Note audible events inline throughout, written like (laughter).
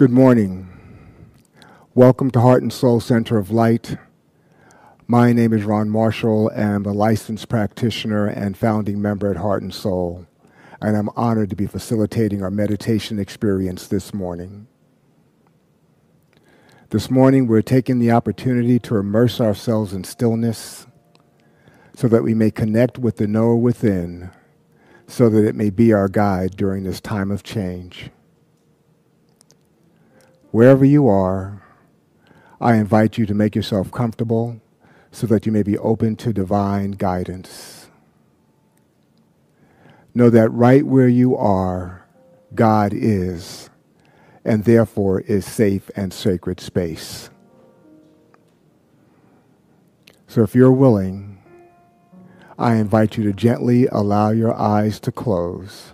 Good morning. Welcome to Heart and Soul Center of Light. My name is Ron Marshall, I'm a licensed practitioner and founding member at Heart and Soul, and I'm honored to be facilitating our meditation experience this morning. This morning, we're taking the opportunity to immerse ourselves in stillness so that we may connect with the knower within, so that it may be our guide during this time of change. Wherever you are, I invite you to make yourself comfortable so that you may be open to divine guidance. Know that right where you are, God is, and therefore is safe and sacred space. So if you're willing, I invite you to gently allow your eyes to close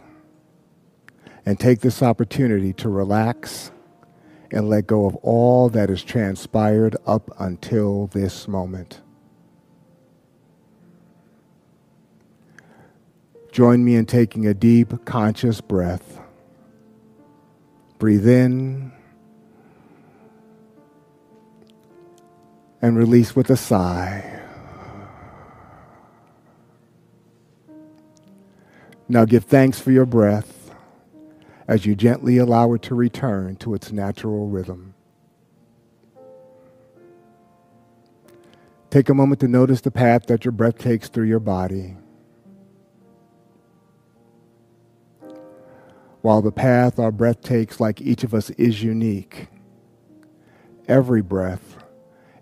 and take this opportunity to relax and let go of all that has transpired up until this moment. Join me in taking a deep, conscious breath. Breathe in and release with a sigh. Now give thanks for your breath as you gently allow it to return to its natural rhythm. Take a moment to notice the path that your breath takes through your body. While the path our breath takes, like each of us, is unique, every breath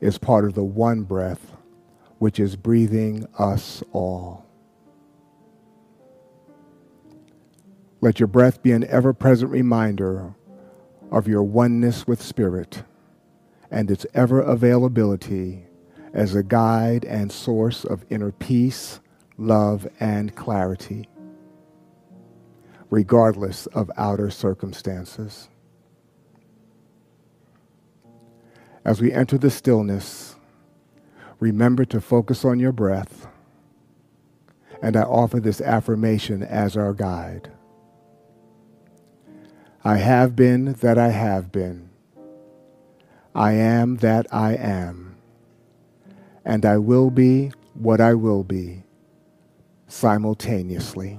is part of the one breath which is breathing us all. Let your breath be an ever present reminder of your oneness with Spirit and its ever availability as a guide and source of inner peace, love, and clarity, regardless of outer circumstances. As we enter the stillness, remember to focus on your breath, and I offer this affirmation as our guide. I have been that I have been. I am that I am. And I will be what I will be simultaneously.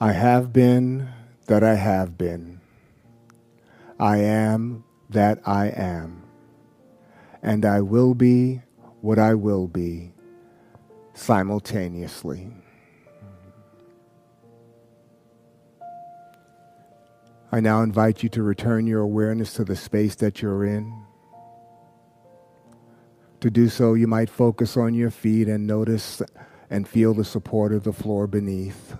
I have been that I have been. I am that I am. And I will be what I will be simultaneously. I now invite you to return your awareness to the space that you're in. To do so, you might focus on your feet and notice and feel the support of the floor beneath.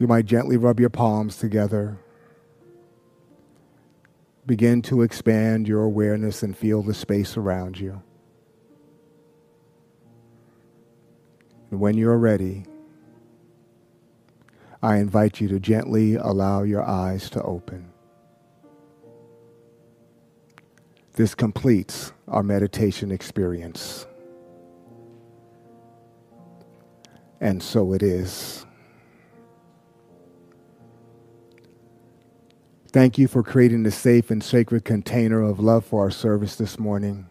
You might gently rub your palms together. Begin to expand your awareness and feel the space around you. And when you're ready, I invite you to gently allow your eyes to open. This completes our meditation experience. And so it is. Thank you for creating the safe and sacred container of love for our service this morning.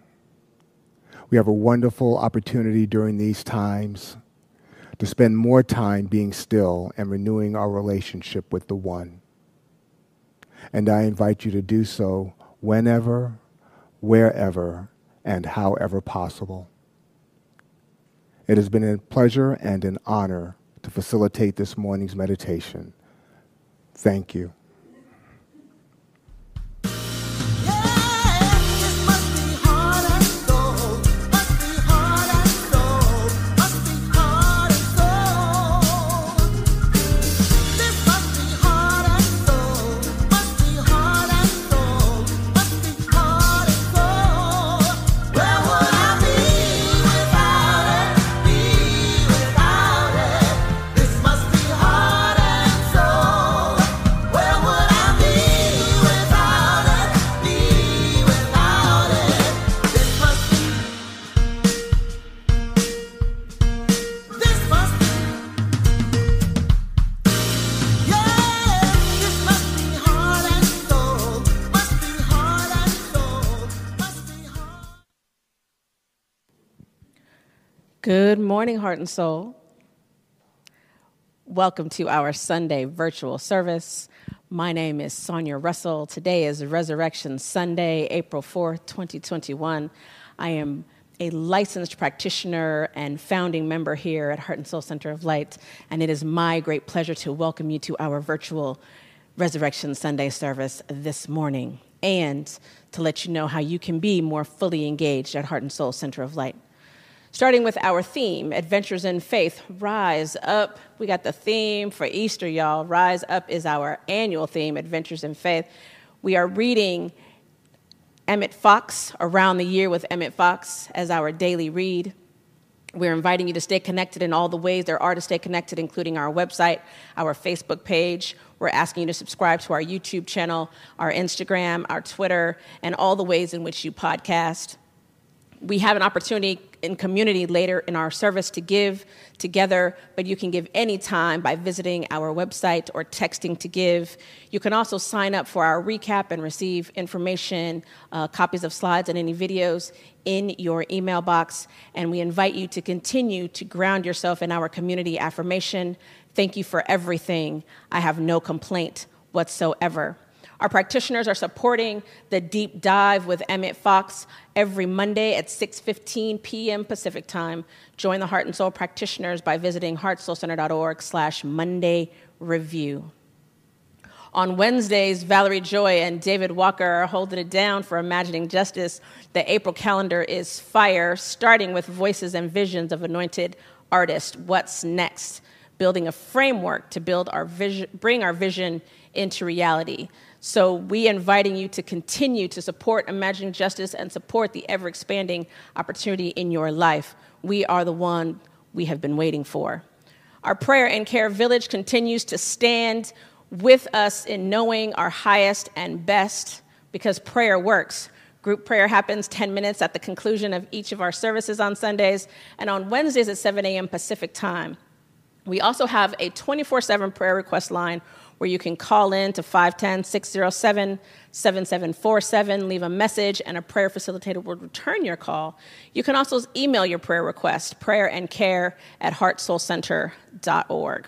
We have a wonderful opportunity during these times to spend more time being still and renewing our relationship with the One. And I invite you to do so whenever, wherever, and however possible. It has been a pleasure and an honor to facilitate this morning's meditation. Thank you. Good morning, Heart and Soul. Welcome to our Sunday virtual service. My name is Sonia Russell. Today is Resurrection Sunday, April 4th, 2021. I am a licensed practitioner and founding member here at Heart and Soul Center of Light, and it is my great pleasure to welcome you to our virtual Resurrection Sunday service this morning and to let you know how you can be more fully engaged at Heart and Soul Center of Light starting with our theme, Adventures in Faith, Rise Up. We got the theme for Easter, y'all. Rise Up is our annual theme, Adventures in Faith. We are reading Emmett Fox, Around the Year with Emmett Fox, as our daily read. We're inviting you to stay connected in all the ways there are to stay connected, including our website, our Facebook page. We're asking you to subscribe to our YouTube channel, our Instagram, our Twitter, and all the ways in which you podcast we have an opportunity in community later in our service to give together, but you can give anytime by visiting our website or texting to give. You can also sign up for our recap and receive information, uh, copies of slides, and any videos in your email box. And we invite you to continue to ground yourself in our community affirmation. Thank you for everything. I have no complaint whatsoever. Our practitioners are supporting the deep dive with Emmett Fox every Monday at 6:15 p.m. Pacific Time. Join the Heart and Soul practitioners by visiting heartsoulcenter.org/slash Monday Review. On Wednesdays, Valerie Joy and David Walker are holding it down for Imagining Justice. The April calendar is fire, starting with Voices and Visions of Anointed Artists. What's next? Building a framework to build our vision, bring our vision into reality. So we inviting you to continue to support Imagine Justice and support the ever expanding opportunity in your life. We are the one we have been waiting for. Our prayer and care village continues to stand with us in knowing our highest and best because prayer works. Group prayer happens 10 minutes at the conclusion of each of our services on Sundays and on Wednesdays at 7 a.m. Pacific time. We also have a 24 7 prayer request line where you can call in to 510 607 7747, leave a message, and a prayer facilitator will return your call. You can also email your prayer request, prayer and care at heartsoulcenter.org.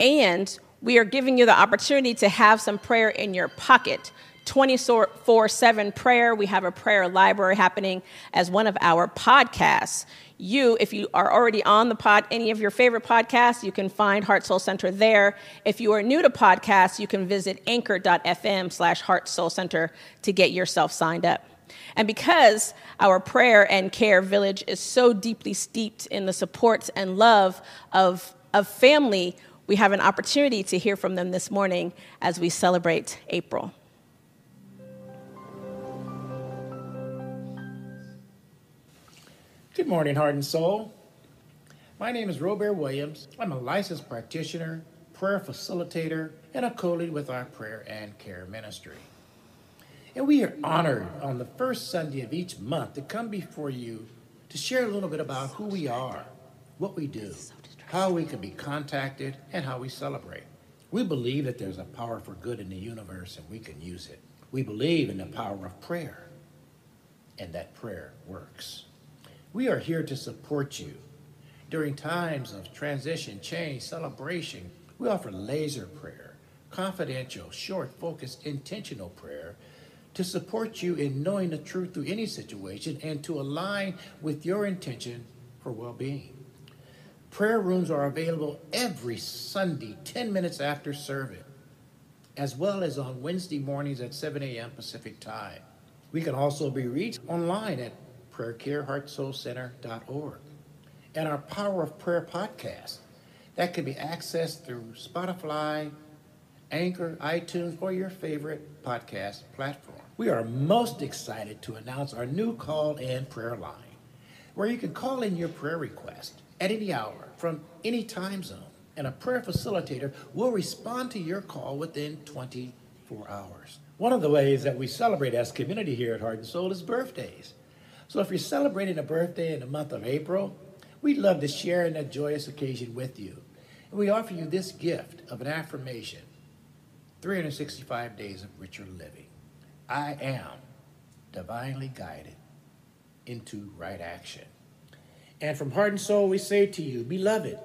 And we are giving you the opportunity to have some prayer in your pocket. 24 7 prayer. We have a prayer library happening as one of our podcasts. You, if you are already on the pod, any of your favorite podcasts, you can find Heart Soul Center there. If you are new to podcasts, you can visit anchor.fm slash Heart Soul Center to get yourself signed up. And because our prayer and care village is so deeply steeped in the support and love of, of family, we have an opportunity to hear from them this morning as we celebrate April. Good morning, Heart and Soul. My name is Robert Williams. I'm a licensed practitioner, prayer facilitator, and a co lead with our prayer and care ministry. And we are honored on the first Sunday of each month to come before you to share a little bit about who we are, what we do, how we can be contacted, and how we celebrate. We believe that there's a power for good in the universe and we can use it. We believe in the power of prayer and that prayer works. We are here to support you. During times of transition, change, celebration, we offer laser prayer, confidential, short, focused, intentional prayer to support you in knowing the truth through any situation and to align with your intention for well being. Prayer rooms are available every Sunday, 10 minutes after service, as well as on Wednesday mornings at 7 a.m. Pacific Time. We can also be reached online at prayercareheartsoulcenter.org. And our Power of Prayer podcast that can be accessed through Spotify, Anchor, iTunes, or your favorite podcast platform. We are most excited to announce our new call in prayer line, where you can call in your prayer request at any hour from any time zone, and a prayer facilitator will respond to your call within 24 hours. One of the ways that we celebrate as community here at Heart and Soul is birthdays. So if you're celebrating a birthday in the month of April, we'd love to share in that joyous occasion with you. And we offer you this gift of an affirmation 365 days of richer living. I am divinely guided into right action. And from heart and soul, we say to you, Beloved,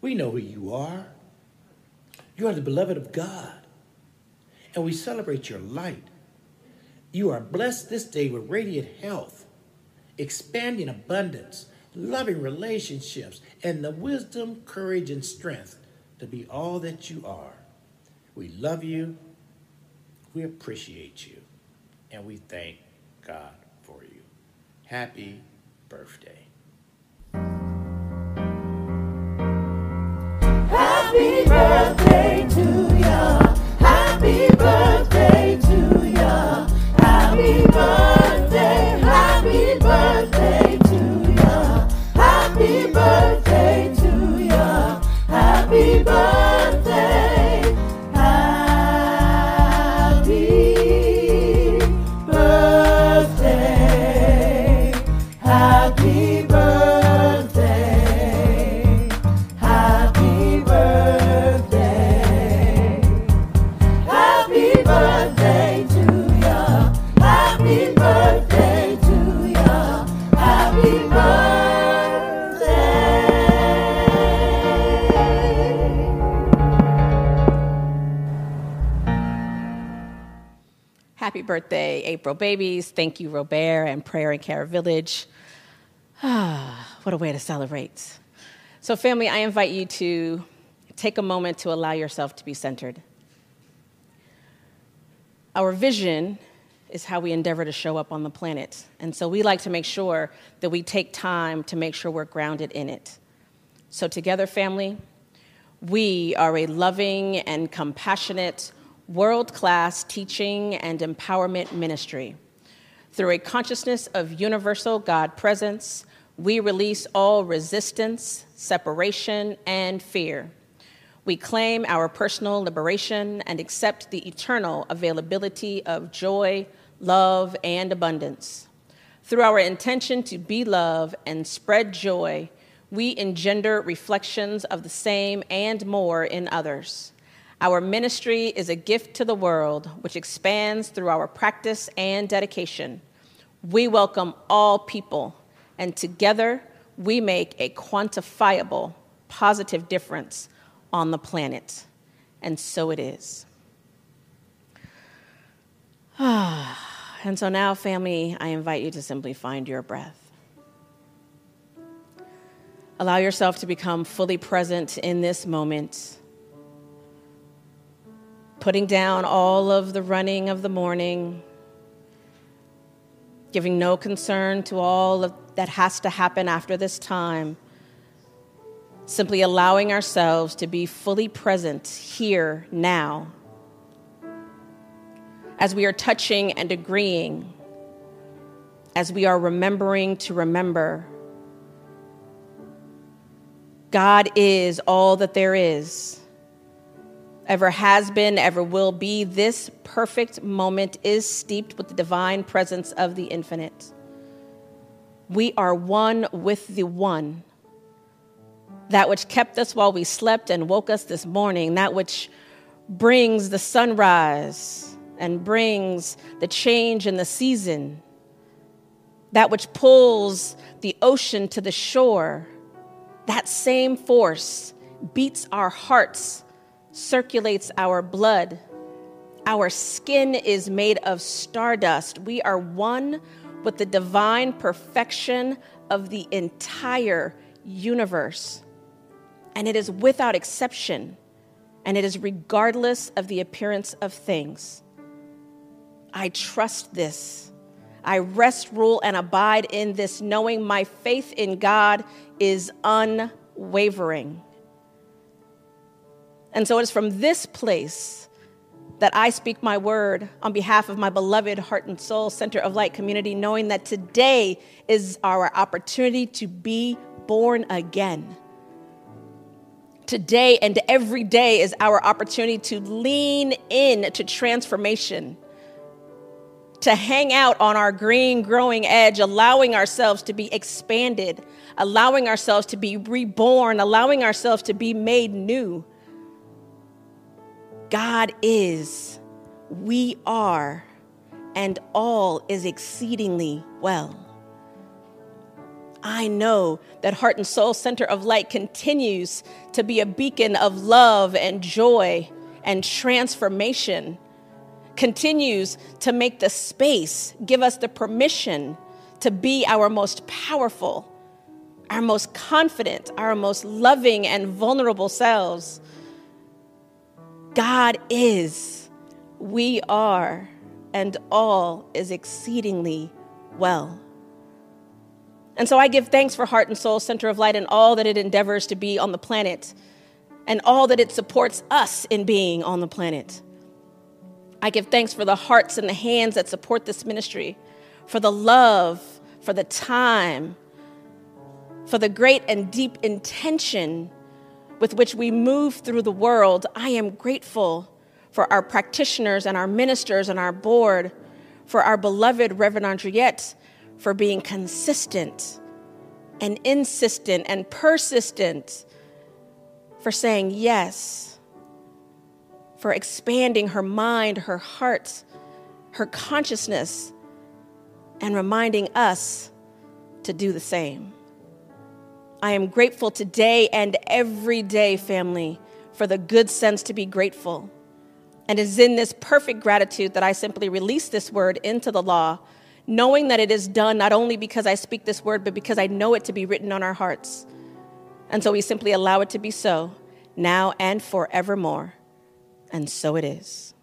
we know who you are. You are the beloved of God. And we celebrate your light. You are blessed this day with radiant health expanding abundance, loving relationships, and the wisdom, courage, and strength to be all that you are. We love you, we appreciate you, and we thank God for you. Happy birthday. Happy birthday birthday, April Babies. Thank you, Robert and Prayer and Care Village. Ah, (sighs) what a way to celebrate. So, family, I invite you to take a moment to allow yourself to be centered. Our vision is how we endeavor to show up on the planet. And so we like to make sure that we take time to make sure we're grounded in it. So, together, family, we are a loving and compassionate, world class teaching and empowerment ministry. Through a consciousness of universal God presence, we release all resistance, separation, and fear. We claim our personal liberation and accept the eternal availability of joy, love, and abundance. Through our intention to be love and spread joy, we engender reflections of the same and more in others. Our ministry is a gift to the world, which expands through our practice and dedication. We welcome all people, and together we make a quantifiable, positive difference on the planet. And so it is. (sighs) and so now, family, I invite you to simply find your breath. Allow yourself to become fully present in this moment, putting down all of the running of the morning, giving no concern to all of that has to happen after this time. Simply allowing ourselves to be fully present here now as we are touching and agreeing, as we are remembering to remember God is all that there is, ever has been, ever will be. This perfect moment is steeped with the divine presence of the infinite. We are one with the one. That which kept us while we slept and woke us this morning, that which brings the sunrise and brings the change in the season, that which pulls the ocean to the shore that same force beats our hearts, circulates our blood. Our skin is made of stardust. We are one with the divine perfection of the entire universe. And it is without exception, and it is regardless of the appearance of things. I trust this. I rest, rule, and abide in this, knowing my faith in God is unwavering. And so it is from this place that I speak my word on behalf of my beloved Heart and Soul Center of Light community, knowing that today is our opportunity to be born again. Today and every day is our opportunity to lean in to transformation to hang out on our green growing edge, allowing ourselves to be expanded, allowing ourselves to be reborn, allowing ourselves to be made new. God is, we are, and all is exceedingly well. I know that Heart and Soul Center of Light continues to be a beacon of love and joy and transformation continues to make the space, give us the permission to be our most powerful, our most confident, our most loving and vulnerable selves. God is, we are, and all is exceedingly well. And so I give thanks for Heart and Soul Center of Light and all that it endeavors to be on the planet and all that it supports us in being on the planet. I give thanks for the hearts and the hands that support this ministry, for the love, for the time, for the great and deep intention with which we move through the world. I am grateful for our practitioners and our ministers and our board, for our beloved Reverend Andriette, for being consistent and insistent and persistent, for saying yes for expanding her mind, her heart, her consciousness, and reminding us to do the same. I am grateful today and every day, family, for the good sense to be grateful. And it is in this perfect gratitude that I simply release this word into the law, knowing that it is done not only because I speak this word, but because I know it to be written on our hearts. And so we simply allow it to be so, now and forevermore and so it is.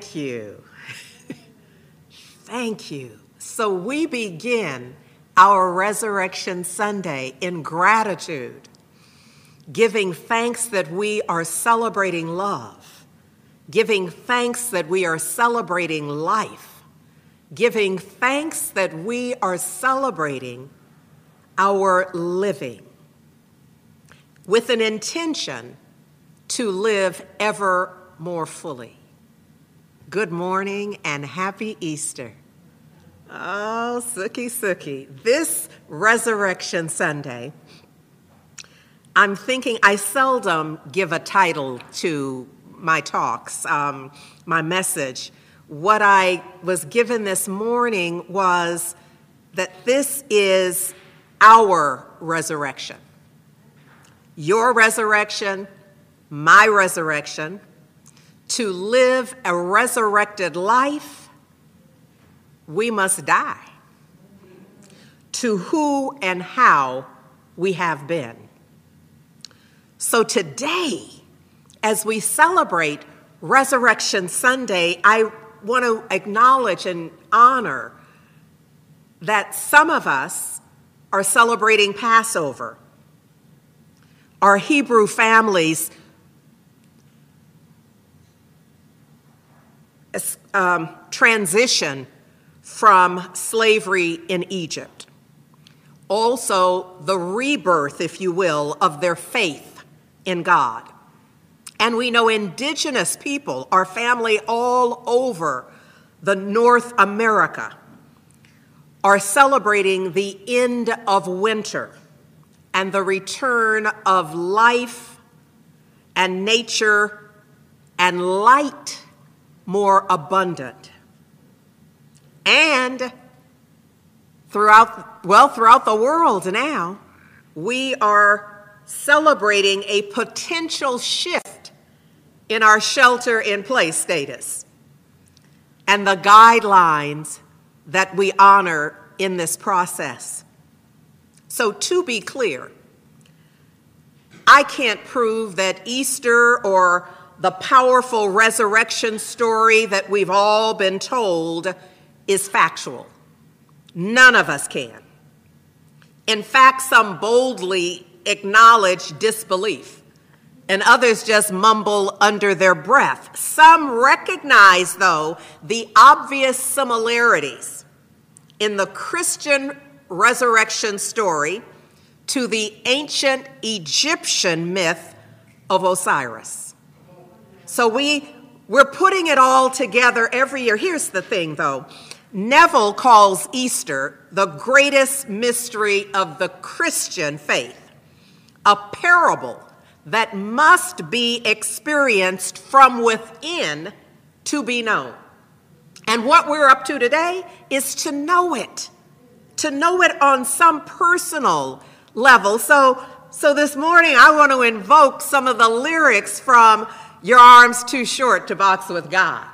Thank you. (laughs) Thank you. So we begin our Resurrection Sunday in gratitude, giving thanks that we are celebrating love, giving thanks that we are celebrating life, giving thanks that we are celebrating our living with an intention to live ever more fully. Good morning and happy Easter. Oh, Sookie Sookie. This Resurrection Sunday, I'm thinking I seldom give a title to my talks, um, my message. What I was given this morning was that this is our resurrection. Your resurrection, my resurrection, to live a resurrected life, we must die. To who and how we have been. So today, as we celebrate Resurrection Sunday, I want to acknowledge and honor that some of us are celebrating Passover. Our Hebrew families um, transition from slavery in Egypt. Also, the rebirth, if you will, of their faith in God. And we know indigenous people, our family all over the North America, are celebrating the end of winter and the return of life and nature and light more abundant. And throughout, well, throughout the world now, we are celebrating a potential shift in our shelter in place status and the guidelines that we honor in this process. So, to be clear, I can't prove that Easter or the powerful resurrection story that we've all been told is factual. None of us can. In fact, some boldly acknowledge disbelief, and others just mumble under their breath. Some recognize, though, the obvious similarities in the Christian resurrection story to the ancient Egyptian myth of Osiris. So we we're putting it all together every year. Here's the thing though. Neville calls Easter the greatest mystery of the Christian faith, a parable that must be experienced from within to be known. And what we're up to today is to know it, to know it on some personal level. So, so this morning I want to invoke some of the lyrics from Your Arms Too Short to Box with God.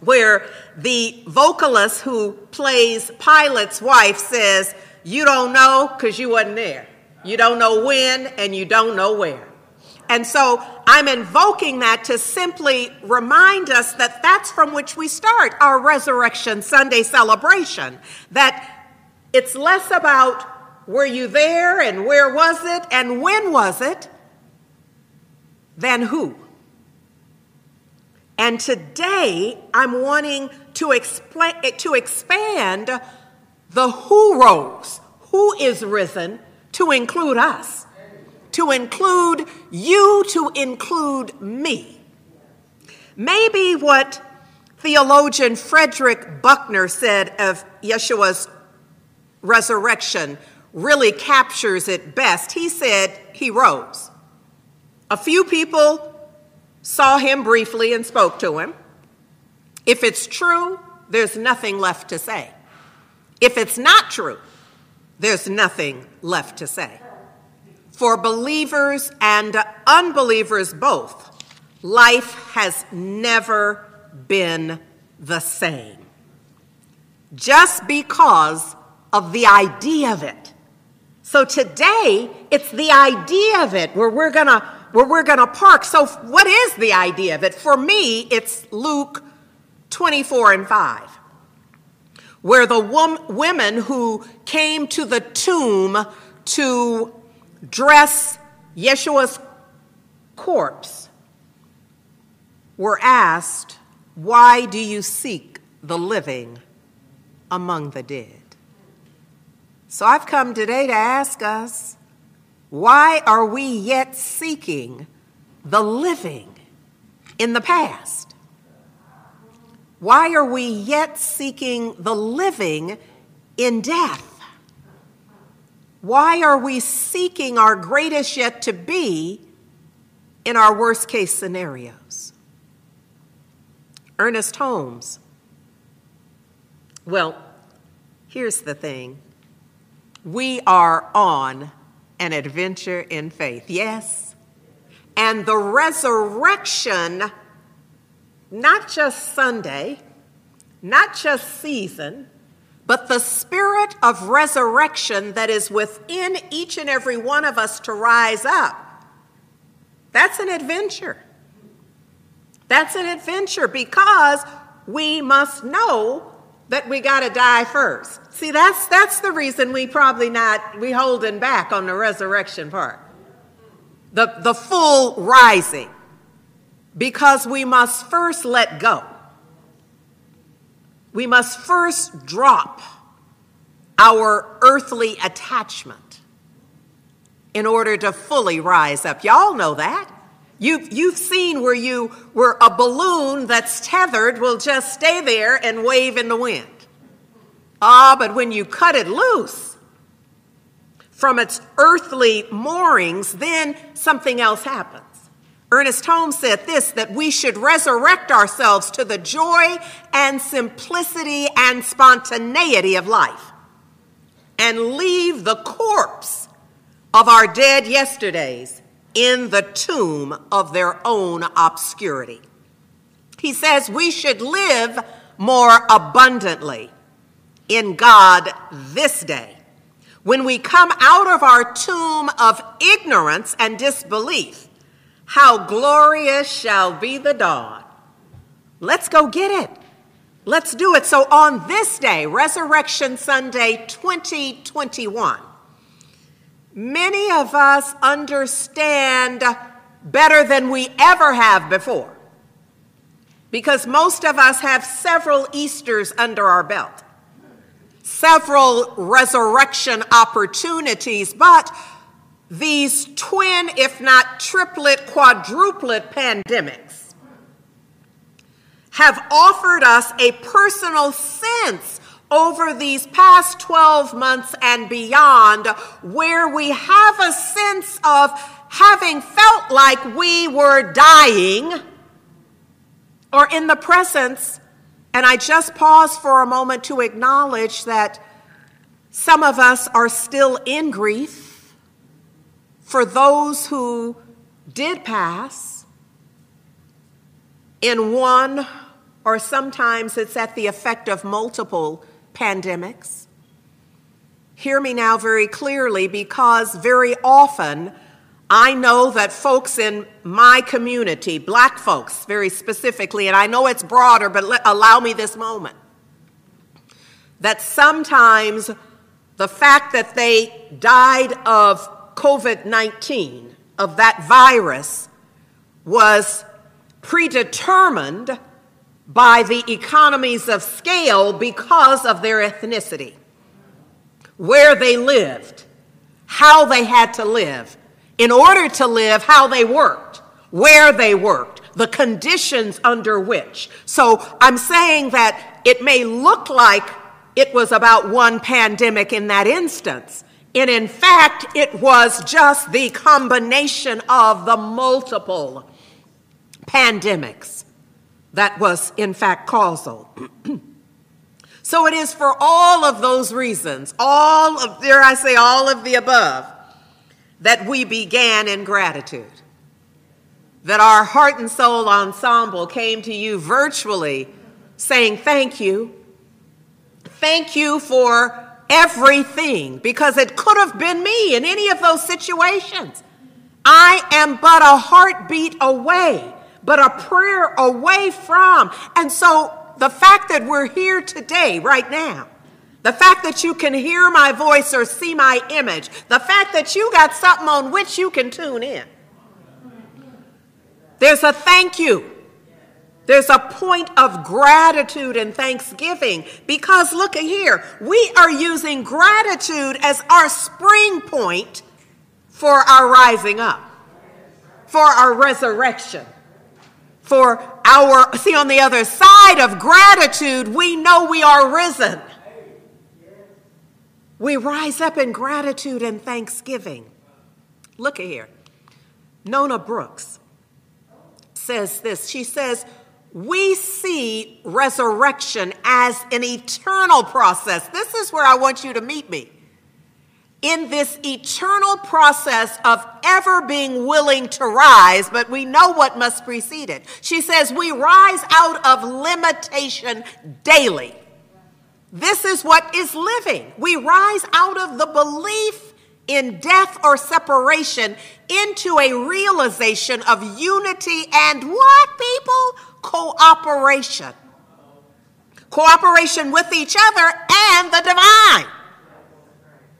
where the vocalist who plays Pilate's wife says, You don't know because you wasn't there. You don't know when and you don't know where. And so I'm invoking that to simply remind us that that's from which we start our Resurrection Sunday celebration. That it's less about were you there and where was it and when was it than who. And today I'm wanting to, explain, eh, to expand the who rose, who is risen, to include us to include you, to include me. Maybe what theologian Frederick Buechner said of Yeshua's resurrection really captures it best. He said he rose. A few people saw him briefly and spoke to him. If it's true, there's nothing left to say. If it's not true, there's nothing left to say. For believers and unbelievers both, life has never been the same. Just because of the idea of it. So today, it's the idea of it where we're gonna where we're gonna park. So what is the idea of it? For me, it's Luke 24 and 5, where the wom- women who came to the tomb to dress Yeshua's corpse were asked, Why do you seek the living among the dead? So I've come today to ask us, why are we yet seeking the living in the past? Why are we yet seeking the living in death? Why are we seeking our greatest yet to be in our worst case scenarios? Ernest Holmes. Well, here's the thing we are on an adventure in faith, yes? And the resurrection, not just Sunday, not just season, but the spirit of resurrection that is within each and every one of us to rise up. That's an adventure. That's an adventure because we must know that we got to die first. See, that's that's the reason we probably not we holding back on the resurrection part. The the full rising. Because we must first let go. We must first drop our earthly attachment in order to fully rise up. Y'all know that. You've, you've seen where you where a balloon that's tethered will just stay there and wave in the wind. Ah, but when you cut it loose from its earthly moorings, then something else happens. Ernest Holmes said this that we should resurrect ourselves to the joy and simplicity and spontaneity of life and leave the corpse of our dead yesterdays in the tomb of their own obscurity. He says we should live more abundantly in God this day. When we come out of our tomb of ignorance and disbelief, how glorious shall be the dawn. Let's go get it. Let's do it. So, on this day, Resurrection Sunday 2021, many of us understand better than we ever have before. Because most of us have several Easters under our belt, several resurrection opportunities, but these twin, if not triplet, quadruplet pandemics have offered us a personal sense over these past 12 months and beyond where we have a sense of having felt like we were dying or in the presence. And I just pause for a moment to acknowledge that some of us are still in grief for those who did pass in one or sometimes it's at the effect of multiple pandemics. Hear me now very clearly because very often I know that folks in my community, black folks very specifically, and I know it's broader, but let, allow me this moment, that sometimes the fact that they died of COVID 19, of that virus, was predetermined by the economies of scale because of their ethnicity, where they lived, how they had to live, in order to live, how they worked, where they worked, the conditions under which. So I'm saying that it may look like it was about one pandemic in that instance. And in fact, it was just the combination of the multiple pandemics that was, in fact, causal. (clears throat) so it is for all of those reasons, all of, dare I say, all of the above, that we began in gratitude. That our heart and soul ensemble came to you virtually saying thank you. Thank you for everything because it could have been me in any of those situations. I am but a heartbeat away, but a prayer away from. And so the fact that we're here today, right now, the fact that you can hear my voice or see my image, the fact that you got something on which you can tune in. There's a thank you. There's a point of gratitude and thanksgiving because look at here, we are using gratitude as our spring point for our rising up, for our resurrection, for our, see, on the other side of gratitude, we know we are risen. We rise up in gratitude and thanksgiving. Look at here. Nona Brooks says this. She says, We see resurrection as an eternal process. This is where I want you to meet me. In this eternal process of ever being willing to rise, but we know what must precede it. She says, We rise out of limitation daily. This is what is living. We rise out of the belief in death or separation into a realization of unity and what, people? Cooperation. Cooperation with each other and the divine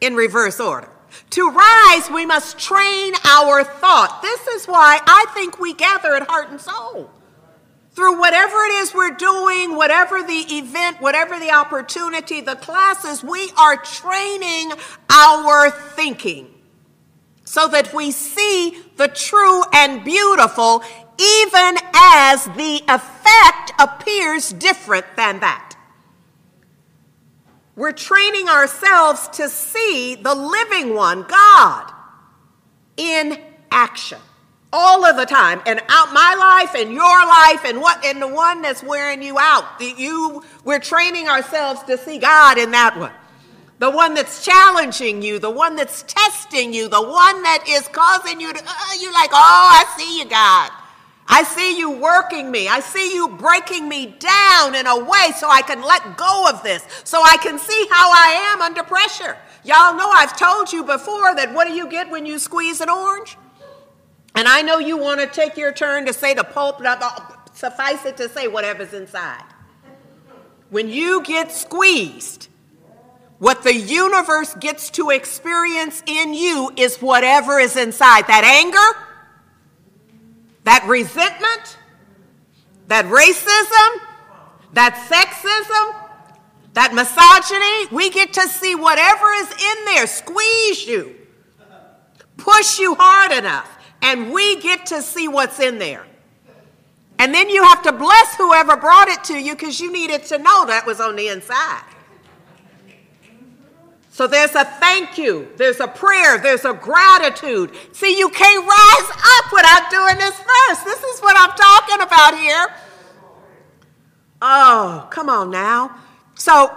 in reverse order. To rise, we must train our thought. This is why I think we gather at Heart and Soul through whatever it is we're doing, whatever the event, whatever the opportunity, the classes, we are training our thinking so that we see the true and beautiful even as the effect appears different than that. We're training ourselves to see the living one, God, in action all of the time and out my life and your life and what and the one that's wearing you out. You we're training ourselves to see god in that one. The one that's challenging you the one that's testing you the one that is causing you to uh, you're like oh i see you god i see you working me. I see you breaking me down in a way so i can let go of this so i can see how i am under pressure. Y'all know i've told you before that what do you get when you squeeze an orange? And I know you want to take your turn to say the pulp, suffice it to say whatever's inside. When you get squeezed, what the universe gets to experience in you is whatever is inside. That anger, that resentment, that racism, that sexism, that misogyny. We get to see whatever is in there squeeze you, push you hard enough and we get to see what's in there. And then you have to bless whoever brought it to you because you needed to know that was on the inside. So there's a thank you, there's a prayer, there's a gratitude. See, you can't rise up without doing this first. This is what I'm talking about here. Oh, come on now. So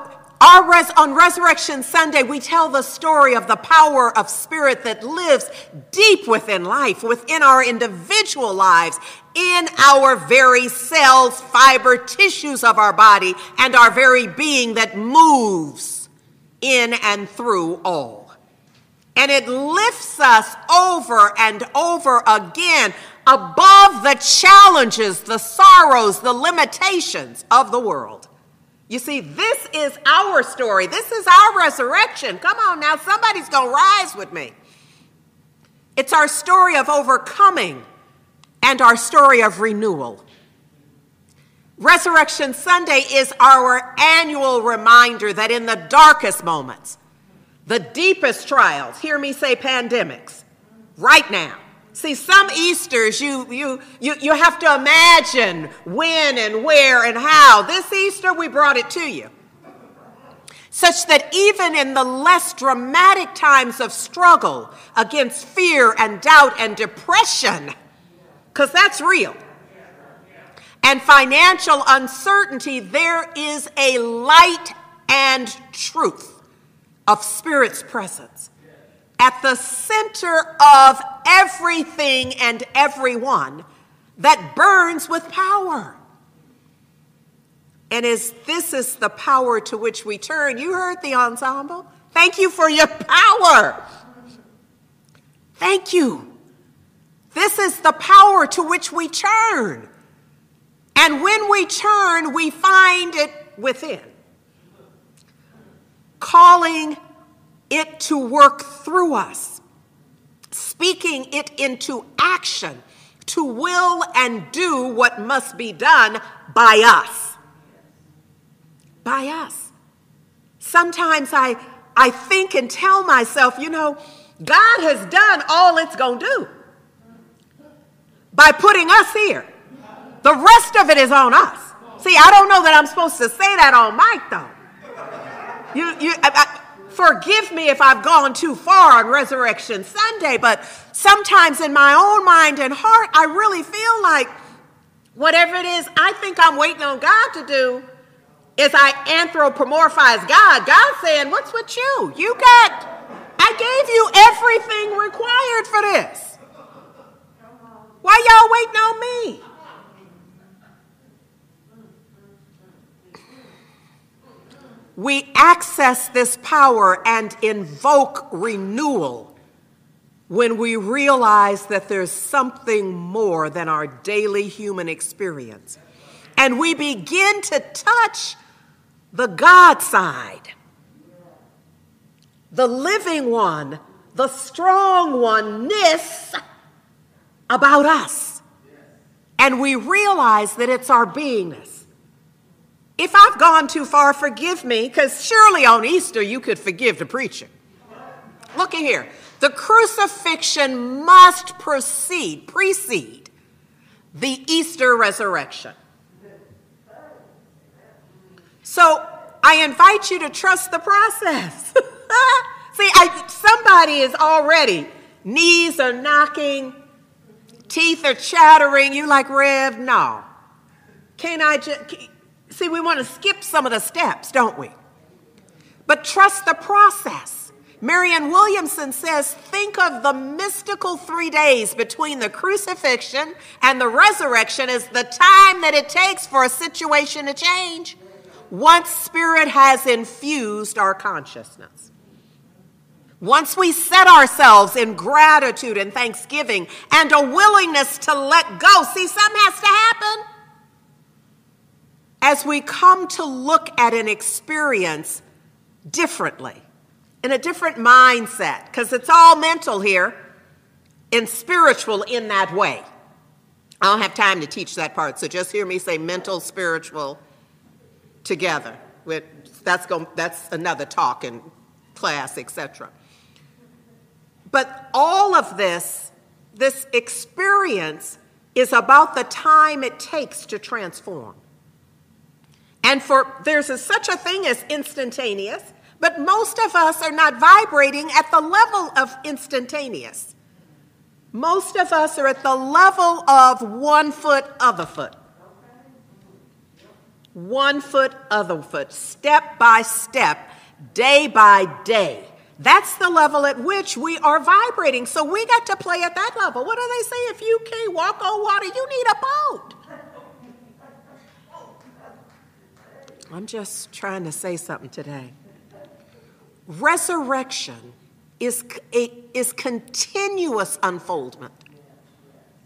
res- on Resurrection Sunday, we tell the story of the power of spirit that lives deep within life, within our individual lives, in our very cells, fiber, tissues of our body, and our very being that moves in and through all. And it lifts us over and over again above the challenges, the sorrows, the limitations of the world. You see, this is our story. This is our resurrection. Come on now, somebody's going to rise with me. It's our story of overcoming and our story of renewal. Resurrection Sunday is our annual reminder that in the darkest moments, the deepest trials, hear me say pandemics, right now. See, some Easters you, you, you, you have to imagine when and where and how. This Easter, we brought it to you. Such that even in the less dramatic times of struggle against fear and doubt and depression, because that's real, and financial uncertainty, there is a light and truth of Spirit's presence at the center of everything and everyone that burns with power. And as this is the power to which we turn, you heard the ensemble. Thank you for your power. Thank you. This is the power to which we turn. And when we turn, we find it within, calling it to work through us, speaking it into action to will and do what must be done by us. By us. Sometimes I, I think and tell myself, you know, God has done all it's going to do by putting us here. The rest of it is on us. See, I don't know that I'm supposed to say that on mic, though. You, you, I, I, forgive me if I've gone too far on Resurrection Sunday, but sometimes in my own mind and heart, I really feel like whatever it is I think I'm waiting on God to do is I anthropomorphize God. God's saying, What's with you? You got, I gave you everything required for this. Why y'all waiting on me? We access this power and invoke renewal when we realize that there's something more than our daily human experience. And we begin to touch the God side, the living one, the strong oneness about us. And we realize that it's our beingness. If I've gone too far, forgive me, because surely on Easter you could forgive the preacher. Look at here. The crucifixion must proceed, precede the Easter resurrection. So I invite you to trust the process. (laughs) See, I, somebody is already, knees are knocking, teeth are chattering. You like, Rev? No. Can I just See, we want to skip some of the steps, don't we? But trust the process. Marianne Williamson says, think of the mystical three days between the crucifixion and the resurrection as the time that it takes for a situation to change once Spirit has infused our consciousness. Once we set ourselves in gratitude and thanksgiving and a willingness to let go, see, something has to happen as we come to look at an experience differently, in a different mindset, because it's all mental here and spiritual in that way. I don't have time to teach that part, so just hear me say mental, spiritual together. That's, going, that's another talk in class, etc. But all of this, this experience, is about the time it takes to transform. And for there's a, such a thing as instantaneous, but most of us are not vibrating at the level of instantaneous. Most of us are at the level of one foot, other foot. one foot, other foot, step by step, day by day. That's the level at which we are vibrating. So we got to play at that level. What do they say? If you can't walk on water, you need a boat. I'm just trying to say something today. Resurrection is, is continuous unfoldment.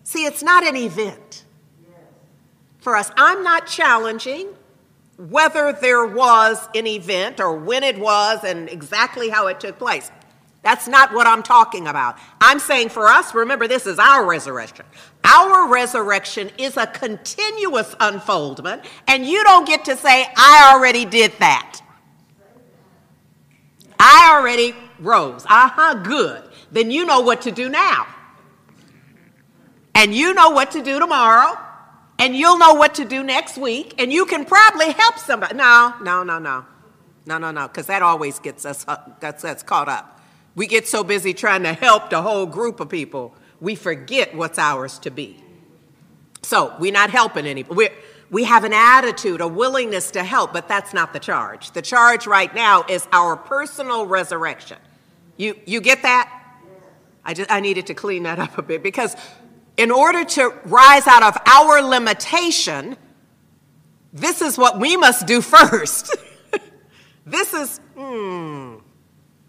See, it's not an event for us. I'm not challenging whether there was an event or when it was and exactly how it took place. That's not what I'm talking about. I'm saying for us, remember, this is our resurrection. Our resurrection is a continuous unfoldment, and you don't get to say, I already did that. I already rose. Uh huh, good. Then you know what to do now. And you know what to do tomorrow. And you'll know what to do next week. And you can probably help somebody. No, no, no, no. No, no, no, because that always gets us, gets us caught up. We get so busy trying to help the whole group of people, we forget what's ours to be. So we're not helping anybody. We're, we have an attitude, a willingness to help, but that's not the charge. The charge right now is our personal resurrection. You, you get that? I, just, I needed to clean that up a bit because in order to rise out of our limitation, this is what we must do first. (laughs) this is, hmm,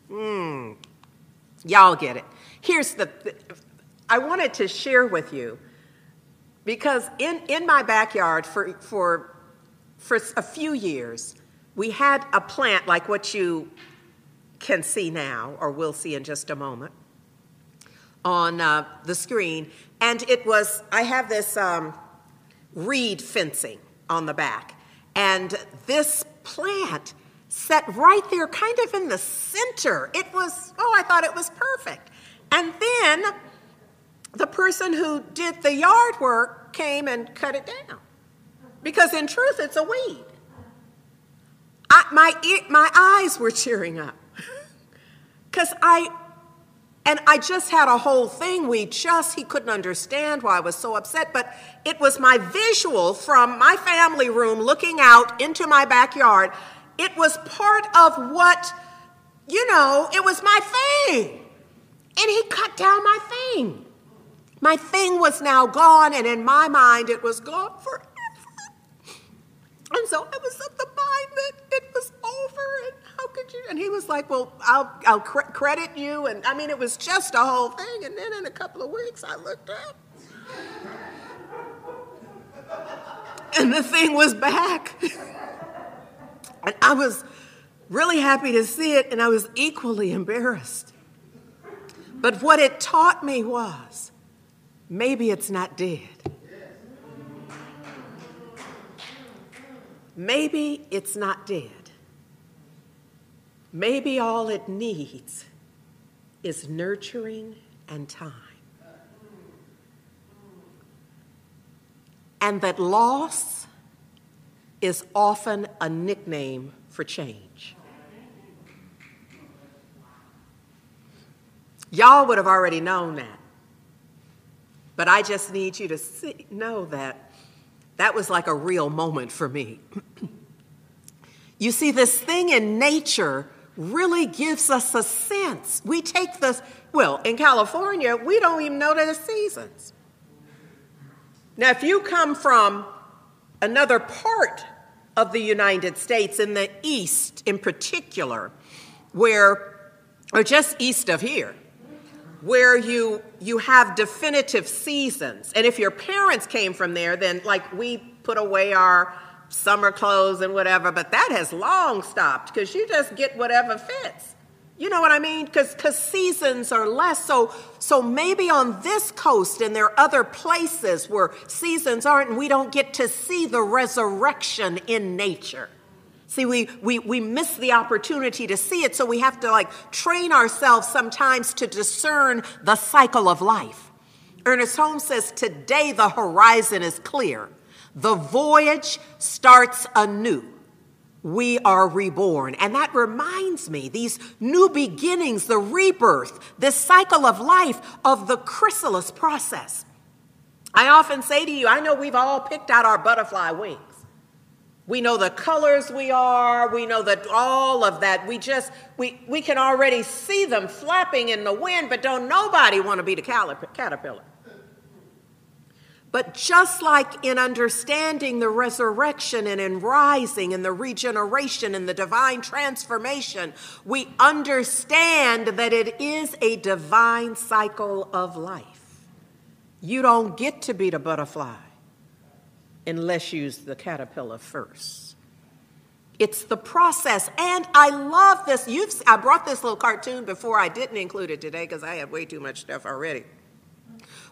hmm. Y'all get it. Here's the, I wanted to share with you because in, in my backyard for, for, for a few years, we had a plant like what you can see now, or will see in just a moment, on uh, the screen. And it was, I have this um, reed fencing on the back. And this plant set right there, kind of in the center. It was, oh, I thought it was perfect. And then the person who did the yard work came and cut it down. Because in truth, it's a weed. I, my, my eyes were cheering up. (laughs) Because I, and I just had a whole thing. We just, he couldn't understand why I was so upset. But it was my visual from my family room looking out into my backyard. It was part of what, you know, it was my thing. And he cut down my thing. My thing was now gone, and in my mind, it was gone forever. And so I was of the mind that it was over, and how could you? And he was like, Well, I'll, I'll cre- credit you. And I mean, it was just a whole thing. And then in a couple of weeks, I looked up, and the thing was back. and I was really happy to see it, and I was equally embarrassed. But what it taught me was maybe it's not dead. Maybe it's not dead. Maybe all it needs is nurturing and time. And that loss is often a nickname for change. Y'all would have already known that. But I just need you to see, know that that was like a real moment for me. you see, this thing in nature really gives us a sense. We take this, well, in California, we don't even know the seasons. Now, if you come from another part of the United States, in the east in particular, where, or just east of here, where you you have definitive seasons. And if your parents came from there, then like we put away our summer clothes and whatever, but that has long stopped because you just get whatever fits. You know what I mean? Because because seasons are less. So so maybe on this coast and there are other places where seasons aren't, and we don't get to see the resurrection in nature. See, we, we, we miss the opportunity to see it, so we have to like train ourselves sometimes to discern the cycle of life. Ernest Holmes says, Today the horizon is clear. The voyage starts anew. We are reborn. And that reminds me, these new beginnings, the rebirth, this cycle of life of the chrysalis process. I often say to you, I know we've all picked out our butterfly wings. We know the colors we are. We know that all of that. We just, we, we can already see them flapping in the wind, but don't nobody want to be the caterpillar. But just like in understanding the resurrection and in rising and the regeneration and the divine transformation, we understand that it is a divine cycle of life. You don't get to be the butterfly unless you use the caterpillar first. It's the process. And I love this. You've, I brought this little cartoon before. I didn't include it today because I had way too much stuff already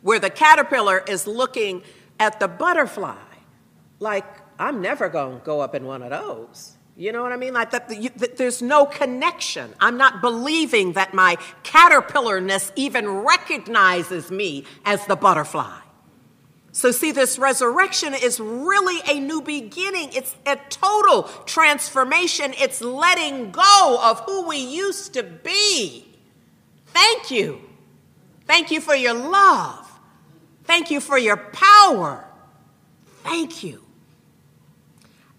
where the caterpillar is looking at the butterfly like, I'm never going to go up in one of those. You know what I mean? Like that, there's no connection. I'm not believing that my caterpillarness even recognizes me as the butterfly. So, see, this resurrection is really a new beginning. It's a total transformation. It's letting go of who we used to be. Thank you. Thank you for your love. Thank you for your power. Thank you.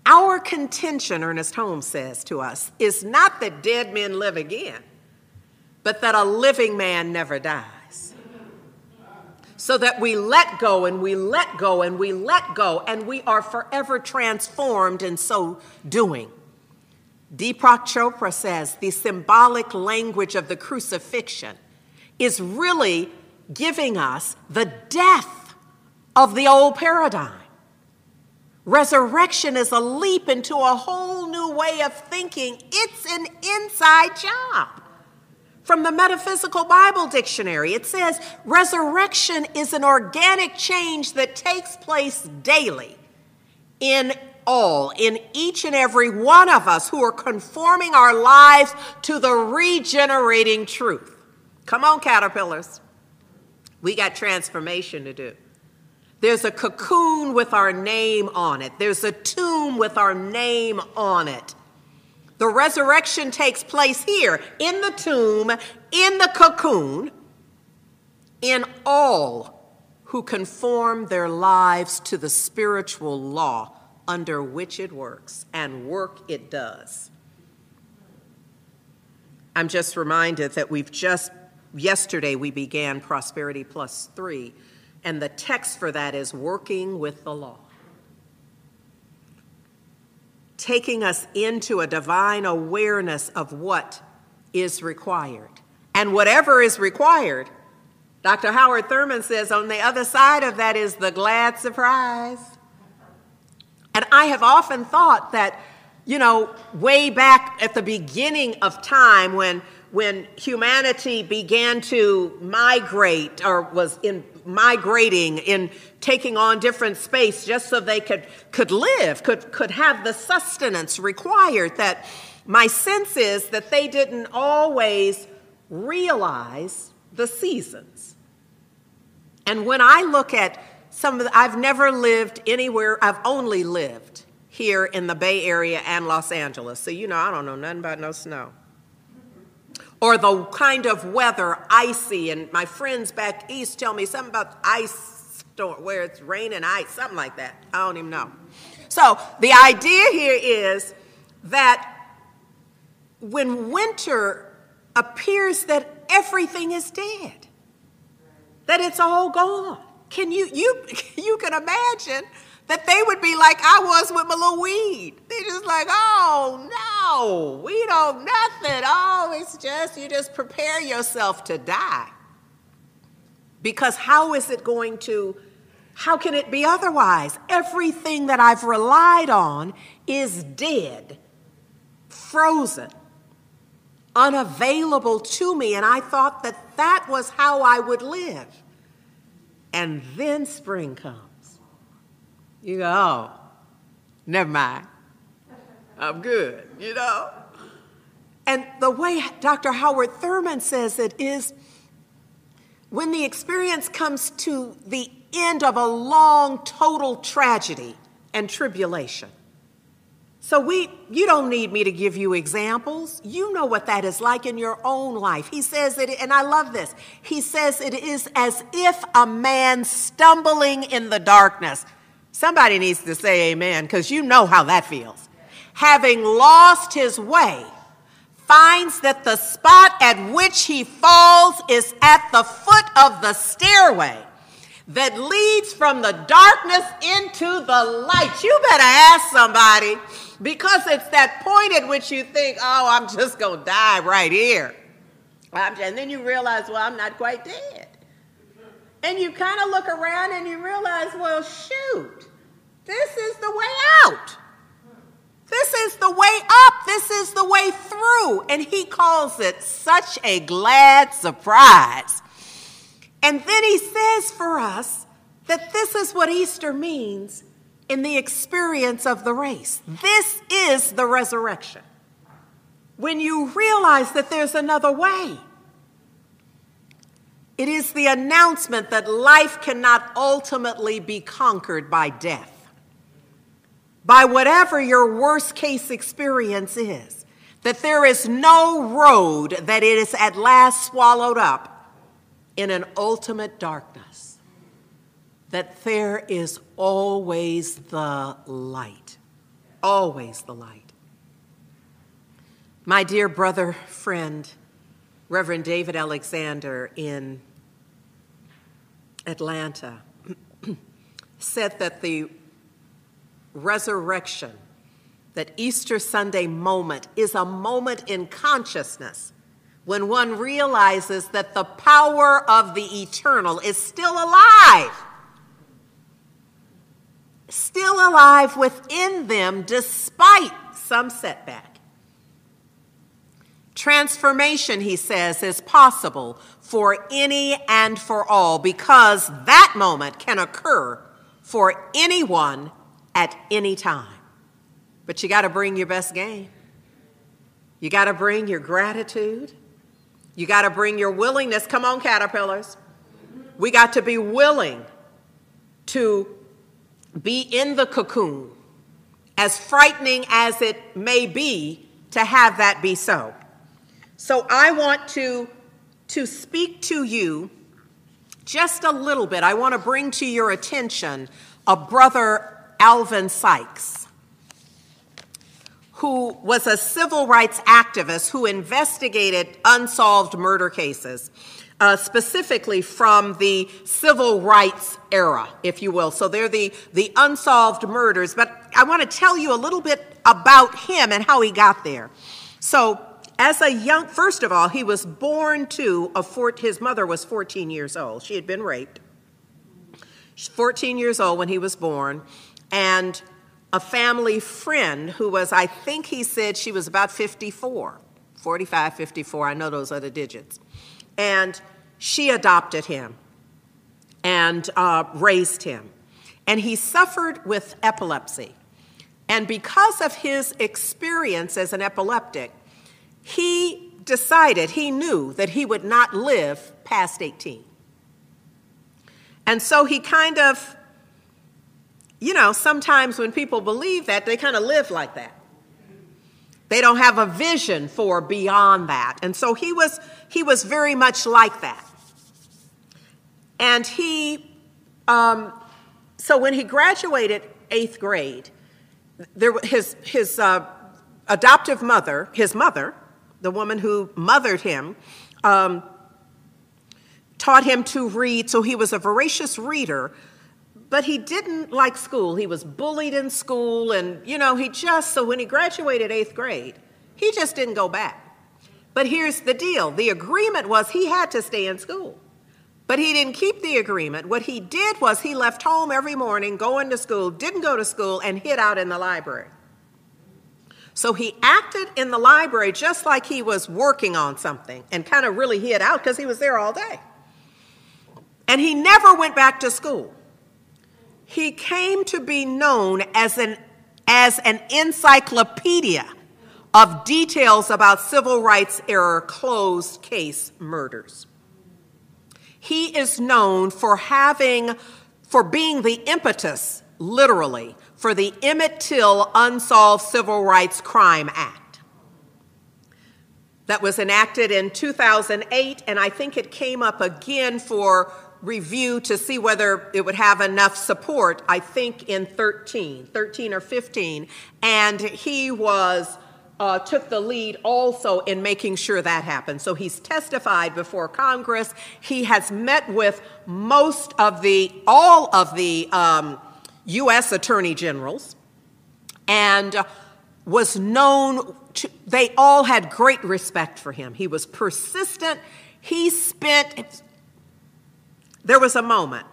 Our contention, Ernest Holmes says to us, is not that dead men live again, but that a living man never dies. So that we let go and we let go and we let go, and we are forever transformed in so doing. Deepak Chopra says the symbolic language of the crucifixion is really giving us the death of the old paradigm. Resurrection is a leap into a whole new way of thinking. It's an inside job. From the Metaphysical Bible Dictionary, it says resurrection is an organic change that takes place daily in all, in each and every one of us who are conforming our lives to the regenerating truth. Come on, caterpillars. We got transformation to do. There's a cocoon with our name on it, there's a tomb with our name on it. The resurrection takes place here in the tomb, in the cocoon, in all who conform their lives to the spiritual law under which it works, and work it does. I'm just reminded that we've just, yesterday, we began Prosperity Plus Three, and the text for that is working with the law. Taking us into a divine awareness of what is required. And whatever is required, Dr. Howard Thurman says on the other side of that is the glad surprise. And I have often thought that, you know, way back at the beginning of time when when humanity began to migrate or was in migrating in taking on different space just so they could could live could could have the sustenance required that my sense is that they didn't always realize the seasons. And when i look at some of the, i've never lived anywhere i've only lived here in the bay area and los angeles. So you know i don't know nothing about no snow or the kind of weather icy. And my friends back east tell me something about ice storm where it's rain and ice something like that. I don't even know. So the idea here is that when winter appears that everything is dead that it's all gone. Can you you (laughs) you can imagine that they would be like I was with my little weed. They're just like, oh no, we don't nothing. Oh, it's just you just prepare yourself to die. Because how is it going to, how can it be otherwise? Everything that I've relied on is dead, frozen, unavailable to me. And I thought that that was how I would live. And then spring comes. You go, oh, never mind. I'm good, you know? And the way Dr. Howard Thurman says it is when the experience comes to the end of a long total tragedy and tribulation. So we you don't need me to give you examples. You know what that is like in your own life. He says it and I love this. He says it is as if a man stumbling in the darkness Somebody needs to say amen because you know how that feels. Having lost his way, finds that the spot at which he falls is at the foot of the stairway that leads from the darkness into the light. You better ask somebody because it's that point at which you think, oh, I'm just going to die right here. And then you realize, well, I'm not quite dead. And you kind of look around and you realize, well, shoot, this is the way out. This is the way up. This is the way through. And he calls it such a glad surprise. And then he says for us that this is what Easter means in the experience of the race. This is the resurrection. When you realize that there's another way, it is the announcement that life cannot ultimately be conquered by death. By whatever your worst case experience is, that there is no road that it is at last swallowed up in an ultimate darkness, that there is always the light, always the light. My dear brother, friend, Reverend David Alexander in Atlanta (clears throat) said that the resurrection, that Easter Sunday moment, is a moment in consciousness when one realizes that the power of the eternal is still alive. Still alive within them despite some setback. Transformation, he says, is possible for any and for all because that moment can occur for anyone at any time. But you got to bring your best game. You got to bring your gratitude. You got to bring your willingness. Come on, caterpillars. We got to be willing to be in the cocoon, as frightening as it may be to have that be so. So I want to, to speak to you just a little bit. I want to bring to your attention a brother Alvin Sykes, who was a civil rights activist who investigated unsolved murder cases. Uh, specifically from the civil rights era, if you will. So they're the, the unsolved murders. But I want to tell you a little bit about him and how he got there. So, as a young, first of all, he was born to a four, his mother was 14 years old. She had been raped. She's 14 years old when he was born and a family friend who was, I think he said she was about 54, 45, 54. I know those are the digits. And she adopted him and uh, raised him. And he suffered with epilepsy. And because of his experience as an epileptic, he decided, he knew that he would not live past 18. And so he kind of you know, sometimes when people believe that, they kind of live like that. They don't have a vision for beyond that. And so he was he was very much like that. And he um, so when he graduated eighth grade, there his his uh, adoptive mother, his mother, the woman who mothered him, um, taught him to read. So he was a voracious reader but he didn't like school. He was bullied in school, and you know, he just, so when he graduated eighth grade, he just didn't go back. But here's the deal the agreement was he had to stay in school. But he didn't keep the agreement. What he did was he left home every morning, going to school, didn't go to school, and hid out in the library. So he acted in the library just like he was working on something and kind of really hid out because he was there all day. And he never went back to school he came to be known as an, as an encyclopedia of details about civil rights era closed case murders. He is known for having, for being the impetus, literally, for the Emmett Till Unsolved Civil Rights Crime Act that was enacted in 2008, and I think it came up again for review to see whether it would have enough support, I think in 13, 13 or 15, and he was uh, took the lead also in making sure that happened. So he's testified before Congress. He has met with most of the, all of the um, U.S. attorney generals, and uh, was known. To, they all had great respect for him. He was persistent. He spent. There was a moment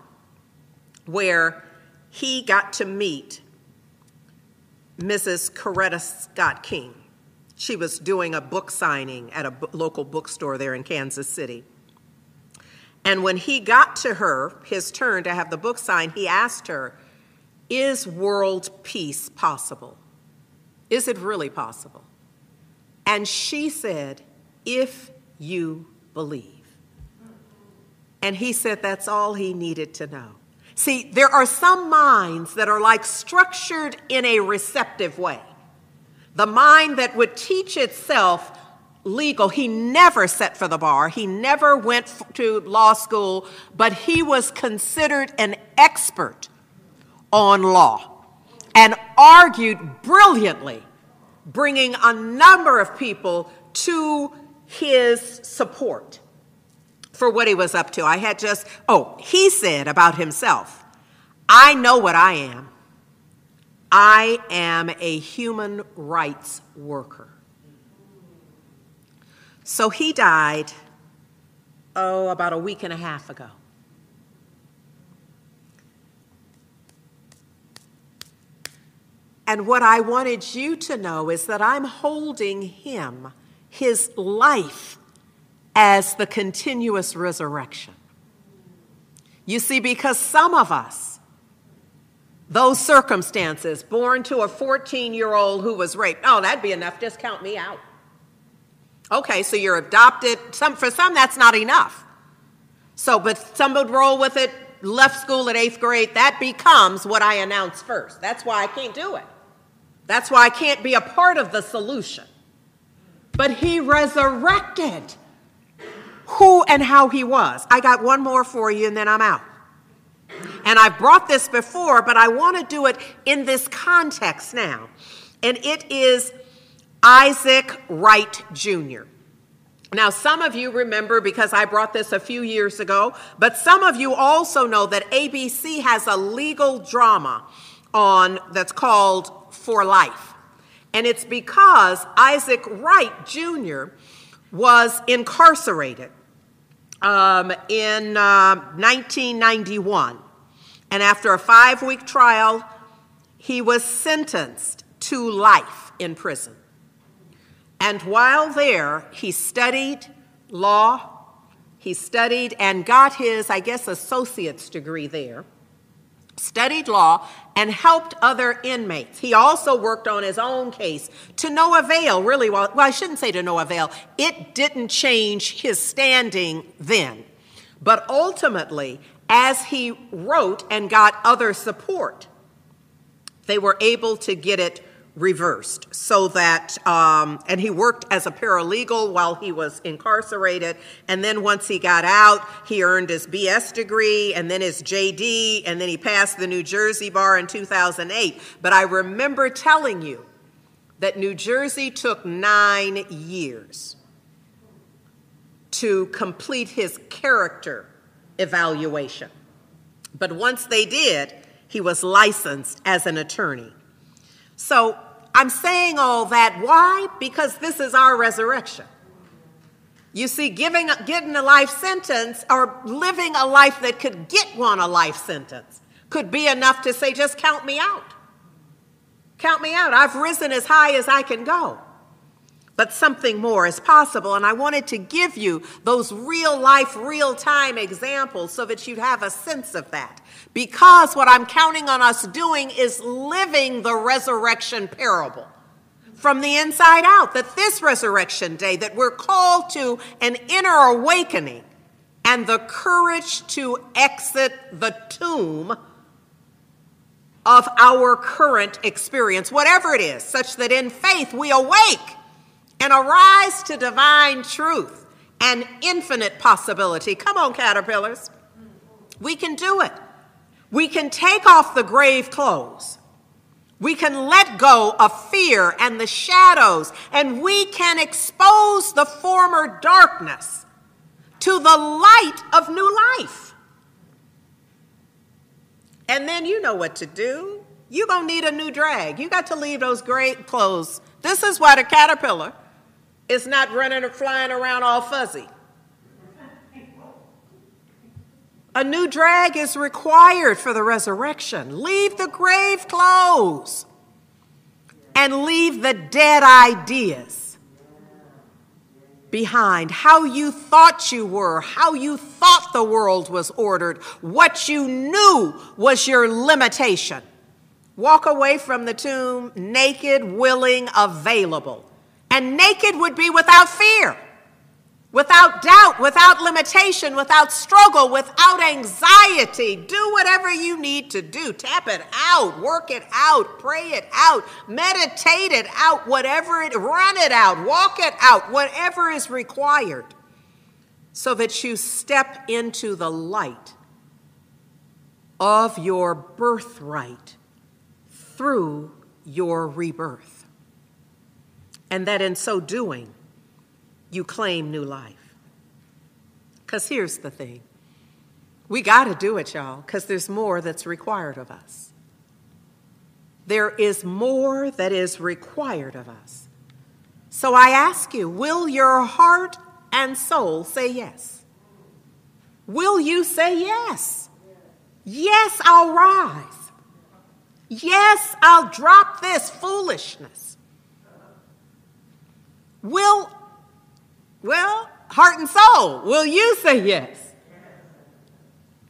where he got to meet Mrs. Coretta Scott King. She was doing a book signing at a local bookstore there in Kansas City. And when he got to her, his turn to have the book signed, he asked her, Is world peace possible? Is it really possible? And she said, If you believe. And he said that's all he needed to know. See, there are some minds that are like structured in a receptive way. The mind that would teach itself legal, he never sat for the bar, he never went to law school, but he was considered an expert on law and argued brilliantly, bringing a number of people to his support for what he was up to. I had just, oh, he said about himself, I know what I am. I am a human rights worker. So he died, oh, about a week and a half ago. And what I wanted you to know is that I'm holding him, his life, as the continuous resurrection. You see, because some of us, those circumstances, born to a 14 year old who was raped, oh, that'd be enough, just count me out. Okay, so you're adopted. Some, for some, that's not enough. So, but some would roll with it, left school at eighth grade, that becomes what I announce first. That's why I can't do it. That's why I can't be a part of the solution. But he resurrected who and how he was. I got one more for you and then I'm out. And I've brought this before, but I want to do it in this context now. And it is Isaac Wright Jr. Now, some of you remember because I brought this a few years ago, but some of you also know that ABC has a legal drama on that's called For Life. And it's because Isaac Wright Jr. was incarcerated um, in uh, 1991. And after a five week trial, he was sentenced to life in prison. And while there, he studied law. He studied and got his, I guess, associate's degree there. Studied law and helped other inmates. He also worked on his own case to no avail, really. Well, well, I shouldn't say to no avail. It didn't change his standing then. But ultimately, as he wrote and got other support, they were able to get it reversed so that um, and he worked as a paralegal while he was incarcerated and then once he got out he earned his bs degree and then his jd and then he passed the new jersey bar in 2008 but i remember telling you that new jersey took nine years to complete his character evaluation. But once they did he was licensed as an attorney. So I'm saying all that. Why? Because this is our resurrection. You see, giving, getting a life sentence or living a life that could get one a life sentence could be enough to say, just count me out. Count me out. I've risen as high as I can go. But something more is possible. And I wanted to give you those real life, real time examples so that you'd have a sense of that. Because what I'm counting on us doing is living the resurrection parable from the inside out. That this resurrection day, that we're called to an inner awakening and the courage to exit the tomb of our current experience, whatever it is, such that in faith we awake and arise to divine truth and infinite possibility. Come on, caterpillars. We can do it. We can take off the grave clothes. We can let go of fear and the shadows, and we can expose the former darkness to the light of new life. And then you know what to do. You're going to need a new drag. You got to leave those grave clothes. This is why the caterpillar is not running or flying around all fuzzy. A new drag is required for the resurrection. Leave the grave clothes and leave the dead ideas behind. How you thought you were, how you thought the world was ordered, what you knew was your limitation. Walk away from the tomb naked, willing, available. And naked would be without fear without doubt, without limitation, without struggle, without anxiety. Do whatever you need to do. Tap it out, work it out, pray it out, meditate it out, whatever it, run it out, walk it out, whatever is required, so that you step into the light of your birthright through your rebirth. And that in so doing, you claim new life. Because here's the thing we got to do it, y'all, because there's more that's required of us. There is more that is required of us. So I ask you, will your heart and soul say yes? Will you say yes? Yes, I'll rise. Yes, I'll drop this foolishness. Will well, heart and soul, will you say yes?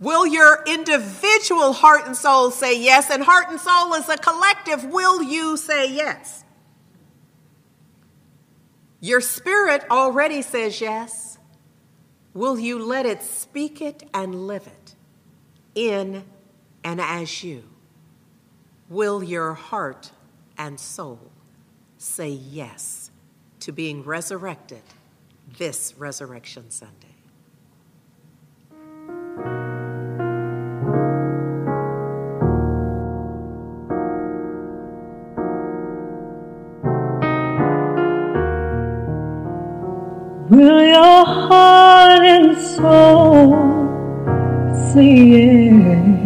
Will your individual heart and soul say yes? And heart and soul is a collective. Will you say yes? Your spirit already says yes. Will you let it speak it and live it in and as you? Will your heart and soul say yes to being resurrected this Resurrection Sunday. Will your heart and soul say yes?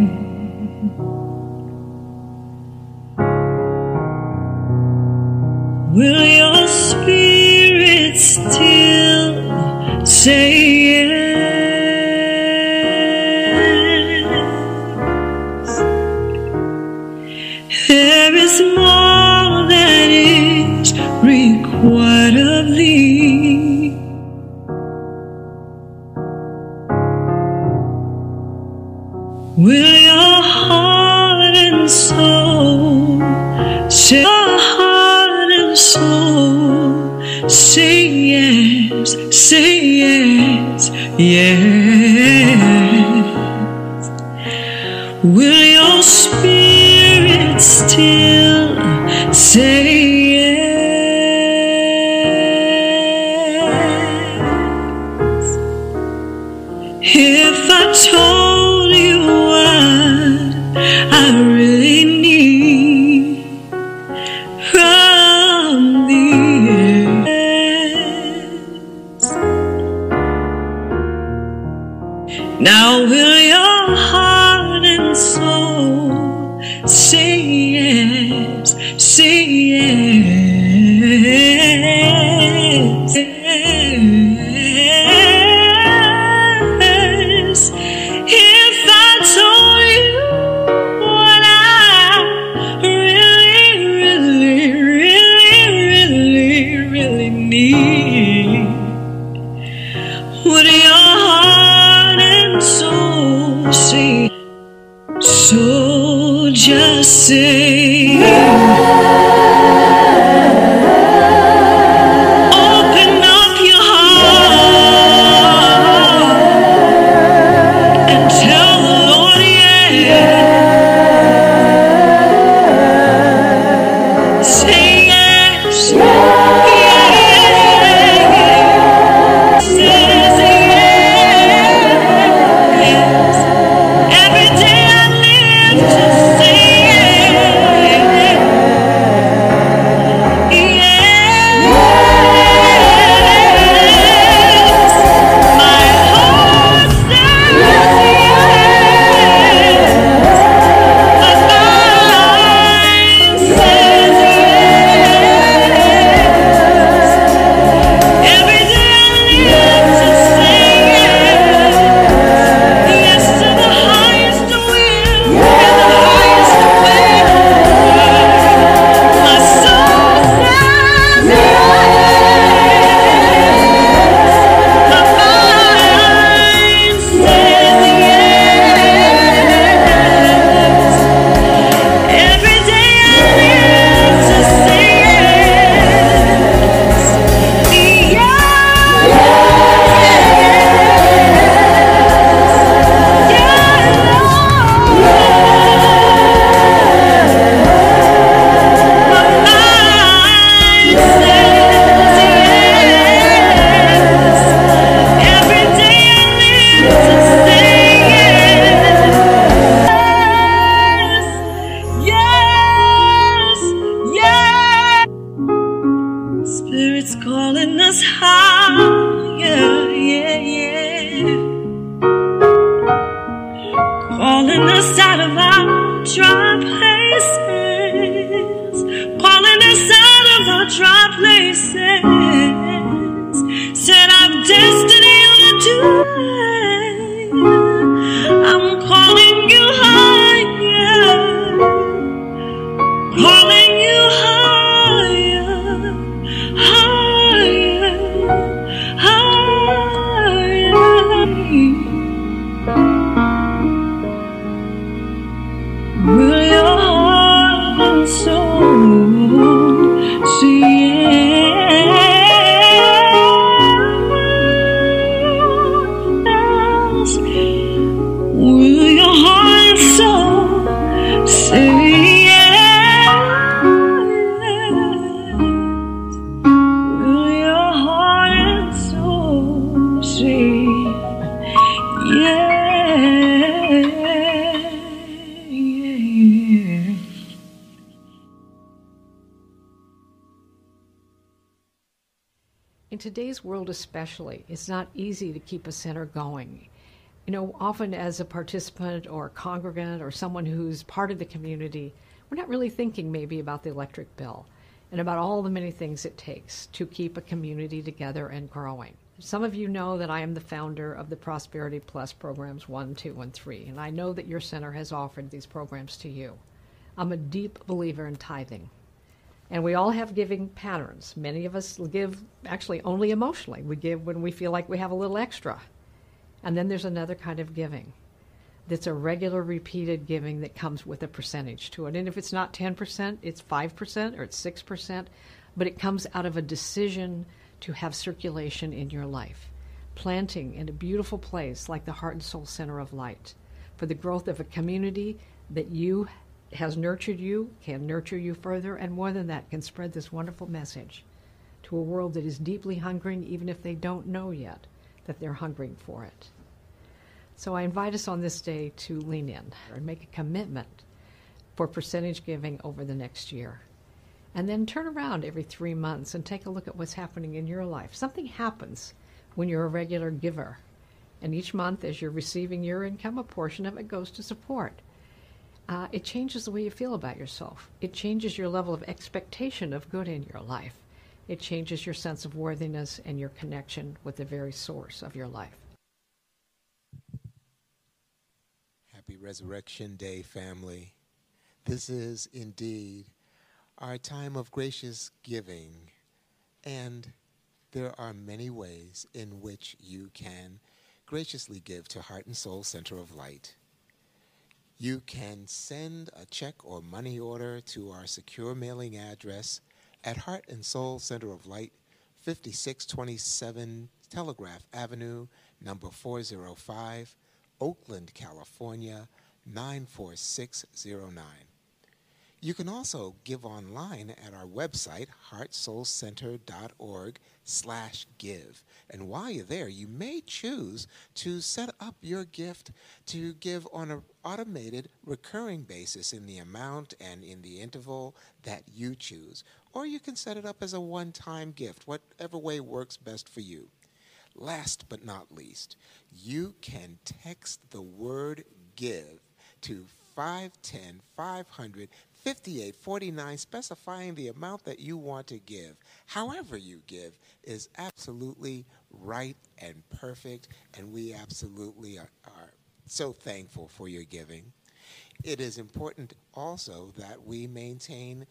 Especially, it's not easy to keep a center going. You know, often as a participant or a congregant or someone who's part of the community, we're not really thinking maybe about the electric bill and about all the many things it takes to keep a community together and growing. Some of you know that I am the founder of the Prosperity Plus programs 1, 2, and 3, and I know that your center has offered these programs to you. I'm a deep believer in tithing. And we all have giving patterns. Many of us give actually only emotionally. We give when we feel like we have a little extra. And then there's another kind of giving that's a regular repeated giving that comes with a percentage to it. And if it's not 10%, it's 5% or it's 6%, but it comes out of a decision to have circulation in your life. Planting in a beautiful place like the Heart and Soul Center of Light for the growth of a community that you has nurtured you, can nurture you further, and more than that, can spread this wonderful message to a world that is deeply hungering, even if they don't know yet that they're hungering for it. So I invite us on this day to lean in and make a commitment for percentage giving over the next year. And then turn around every three months and take a look at what's happening in your life. Something happens when you're a regular giver. And each month, as you're receiving your income, a portion of it goes to support. Uh, it changes the way you feel about yourself. It changes your level of expectation of good in your life. It changes your sense of worthiness and your connection with the very source of your life. Happy Resurrection Day, family. This is indeed our time of gracious giving, and there are many ways in which you can graciously give to Heart and Soul Center of Light. You can send a check or money order to our secure mailing address at Heart and Soul Center of Light, 5627 Telegraph Avenue, number 405, Oakland, California, 94609. You can also give online at our website, heartsoulcenter.org slash give. And while you're there, you may choose to set up your gift to give on an automated recurring basis in the amount and in the interval that you choose. Or you can set it up as a one-time gift, whatever way works best for you. Last but not least, you can text the word give to 510 500 5849 specifying the amount that you want to give. However you give is absolutely right and perfect and we absolutely are, are so thankful for your giving. It is important also that we maintain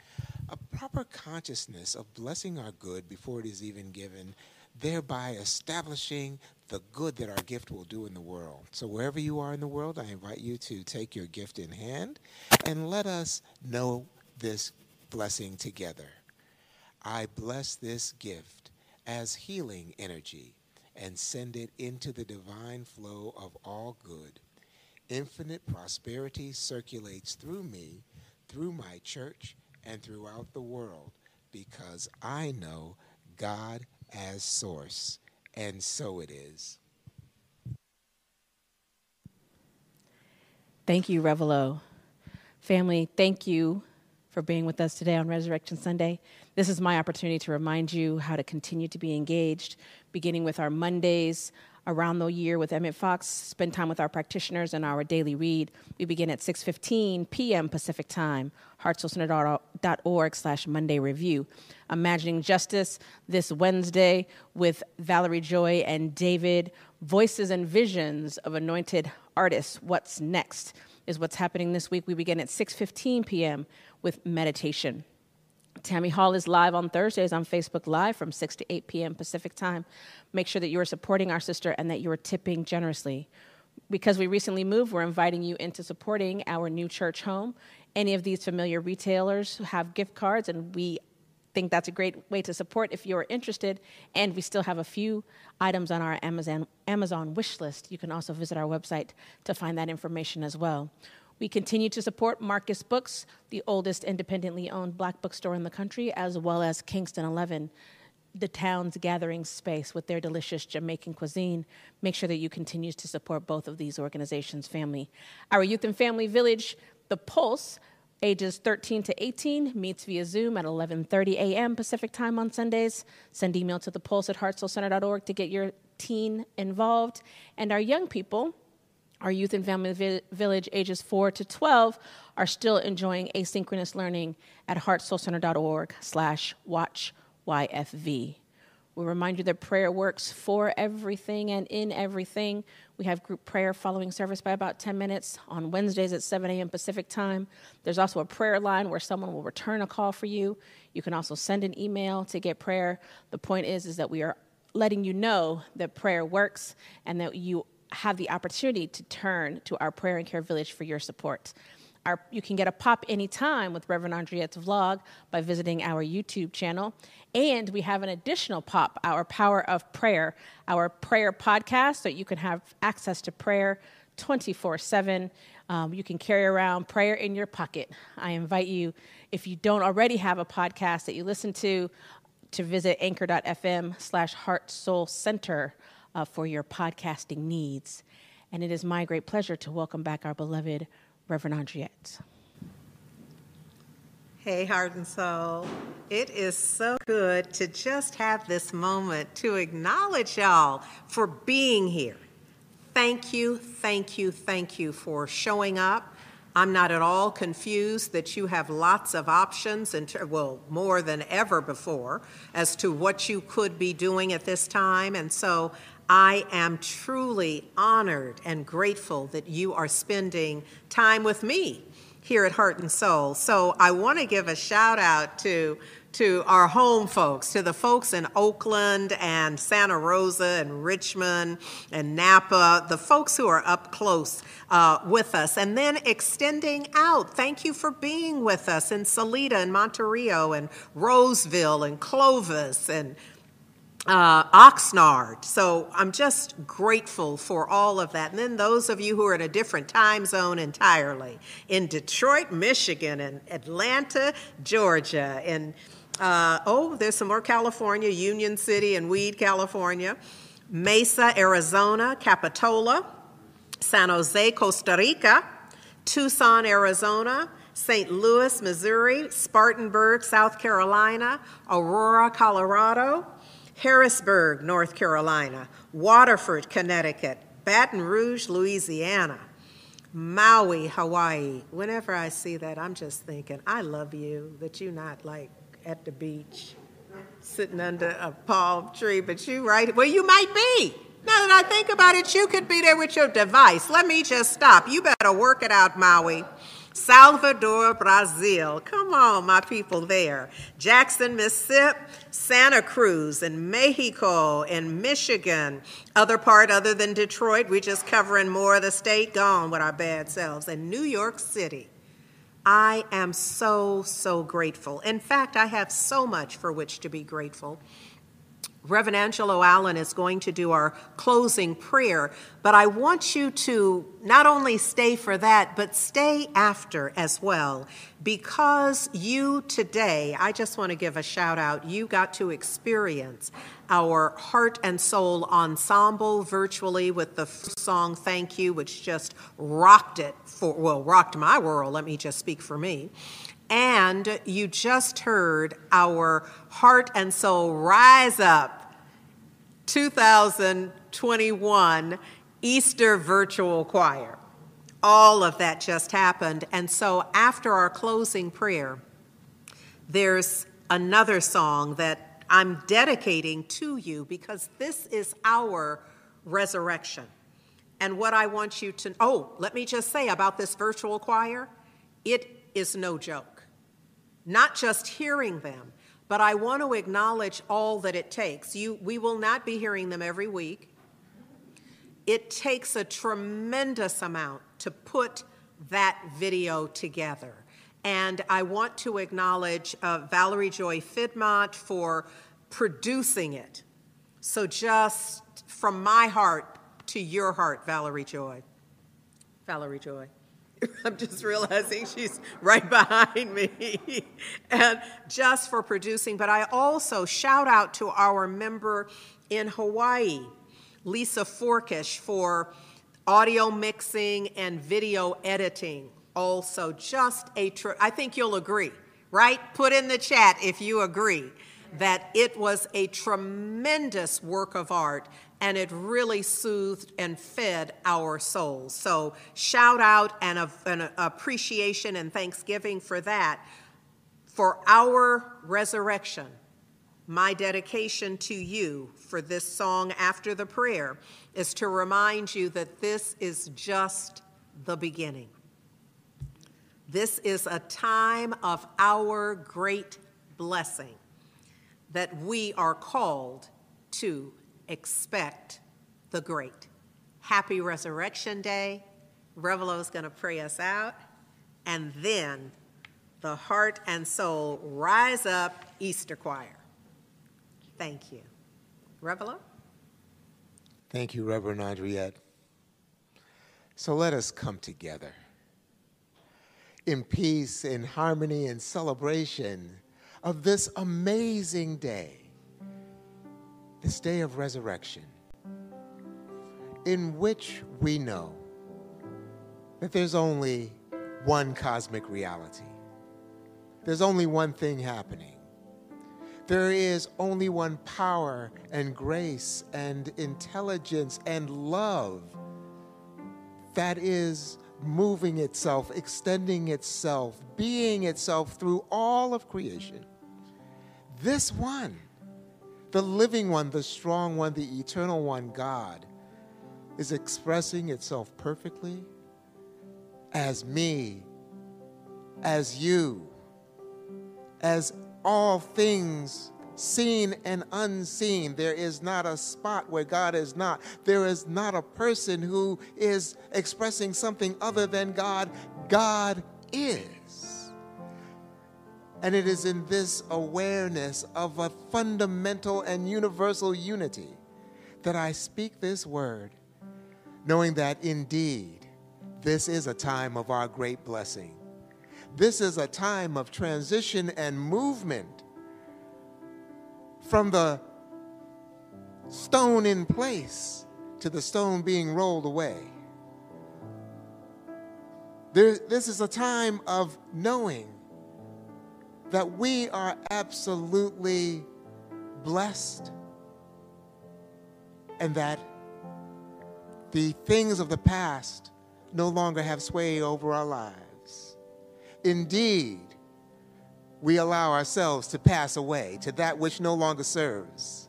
a proper consciousness of blessing our good before it is even given, thereby establishing the good that our gift will do in the world. So, wherever you are in the world, I invite you to take your gift in hand and let us know this blessing together. I bless this gift as healing energy and send it into the divine flow of all good. Infinite prosperity circulates through me, through my church, and throughout the world because I know God as source. And so it is. Thank you, Revelo. Family, thank you for being with us today on Resurrection Sunday. This is my opportunity to remind you how to continue to be engaged, beginning with our Mondays around the year with Emmet Fox, spend time with our practitioners and our daily read. We begin at 6.15 p.m. Pacific Time, heartsoulcenter.org slash Monday Review. Imagining Justice this Wednesday with Valerie Joy and David, Voices and Visions of Anointed Artists. What's next is what's happening this week. We begin at 6.15 p.m. with meditation. Tammy Hall is live on Thursdays on Facebook Live from 6 to 8 p.m. Pacific Time. Make sure that you are supporting our sister and that you are tipping generously. Because we recently moved, we're inviting you into supporting our new church home. Any of these familiar retailers have gift cards, and we think that's a great way to support if you're interested. And we still have a few items on our Amazon, Amazon wish list. You can also visit our website to find that information as well. We continue to support Marcus Books, the oldest independently owned black bookstore in the country, as well as Kingston 11, the town's gathering space with their delicious Jamaican cuisine. Make sure that you continue to support both of these organizations' family. Our youth and family village, The Pulse, ages 13 to 18, meets via Zoom at 11:30 a.m. Pacific Time on Sundays. Send email to the pulse at heartsoulcenter.org to get your teen involved. And our young people, our youth and family vi- village ages 4 to 12 are still enjoying asynchronous learning at heartsoulcenter.org slash watch YFV. We remind you that prayer works for everything and in everything. We have group prayer following service by about 10 minutes on Wednesdays at 7 a.m. Pacific time. There's also a prayer line where someone will return a call for you. You can also send an email to get prayer. The point is, is that we are letting you know that prayer works and that you have the opportunity to turn to our prayer and care village for your support. Our, you can get a pop anytime with Reverend Andriette's vlog by visiting our YouTube channel. And we have an additional pop, our Power of Prayer, our prayer podcast, so you can have access to prayer 24 um, 7. You can carry around prayer in your pocket. I invite you, if you don't already have a podcast that you listen to, to visit anchor.fm slash heart soul center uh, for your podcasting needs. And it is my great pleasure to welcome back our beloved Reverend Andriette. Hey, heart and soul. It is so good to just have this moment to acknowledge y'all for being here. Thank you, thank you, thank you for showing up. I'm not at all confused that you have lots of options, and well, more than ever before, as to what you could be doing at this time. And so I am truly honored and grateful that you are spending time with me here at Heart and Soul. So I want to give a shout out to to our home folks, to the folks in Oakland and Santa Rosa and Richmond and Napa, the folks who are up close uh, with us, and then extending out. Thank you for being with us in Salida and Monterey and Roseville and Clovis and uh, Oxnard. So I'm just grateful for all of that. And then those of you who are in a different time zone entirely in Detroit, Michigan, and Atlanta, Georgia, and uh, oh, there's some more California, Union City and Weed, California, Mesa, Arizona, Capitola, San Jose, Costa Rica, Tucson, Arizona. St. Louis, Missouri, Spartanburg, South Carolina, Aurora, Colorado, Harrisburg, North Carolina, Waterford, Connecticut, Baton Rouge, Louisiana, Maui, Hawaii. Whenever I see that, I'm just thinking, I love you, that you're not like at the beach sitting under a palm tree, but you right, well, you might be. Now that I think about it, you could be there with your device. Let me just stop. You better work it out, Maui. Salvador, Brazil. Come on, my people there. Jackson, Mississippi, Santa Cruz, and Mexico, and Michigan. Other part other than Detroit, we just covering more of the state, gone with our bad selves. And New York City. I am so, so grateful. In fact, I have so much for which to be grateful. Reverend Angelo Allen is going to do our closing prayer, but I want you to not only stay for that, but stay after as well. Because you today, I just want to give a shout out, you got to experience our heart and soul ensemble virtually with the song Thank You, which just rocked it for, well, rocked my world, let me just speak for me. And you just heard our Heart and Soul Rise Up 2021 Easter Virtual Choir. All of that just happened. And so after our closing prayer, there's another song that I'm dedicating to you because this is our resurrection. And what I want you to, oh, let me just say about this virtual choir, it is no joke. Not just hearing them, but I want to acknowledge all that it takes. You, we will not be hearing them every week. It takes a tremendous amount to put that video together. And I want to acknowledge uh, Valerie Joy Fidmont for producing it. So, just from my heart to your heart, Valerie Joy. Valerie Joy. (laughs) I'm just realizing she's right behind me. (laughs) and just for producing, but I also shout out to our member in Hawaii, Lisa Forkish, for audio mixing and video editing. Also, just a, I think you'll agree, right? Put in the chat if you agree that it was a tremendous work of art and it really soothed and fed our souls. So, shout out and a, an appreciation and thanksgiving for that. For our resurrection, my dedication to you for this song after the prayer is to remind you that this is just the beginning. This is a time of our great blessing that we are called to expect the great. Happy Resurrection Day. Revelo is going to pray us out. And then the heart and soul rise up Easter choir. Thank you. Revelo? Thank you, Reverend Andriette. So let us come together in peace, in harmony, in celebration of this amazing day, this day of resurrection, in which we know that there's only one cosmic reality. There's only one thing happening. There is only one power and grace and intelligence and love that is moving itself, extending itself, being itself through all of creation. This one, the living one, the strong one, the eternal one, God, is expressing itself perfectly as me, as you, as all things seen and unseen. There is not a spot where God is not. There is not a person who is expressing something other than God. God is. And it is in this awareness of a fundamental and universal unity that I speak this word, knowing that indeed this is a time of our great blessing. This is a time of transition and movement from the stone in place to the stone being rolled away. There, this is a time of knowing that we are absolutely blessed and that the things of the past no longer have sway over our lives. Indeed, we allow ourselves to pass away to that which no longer serves.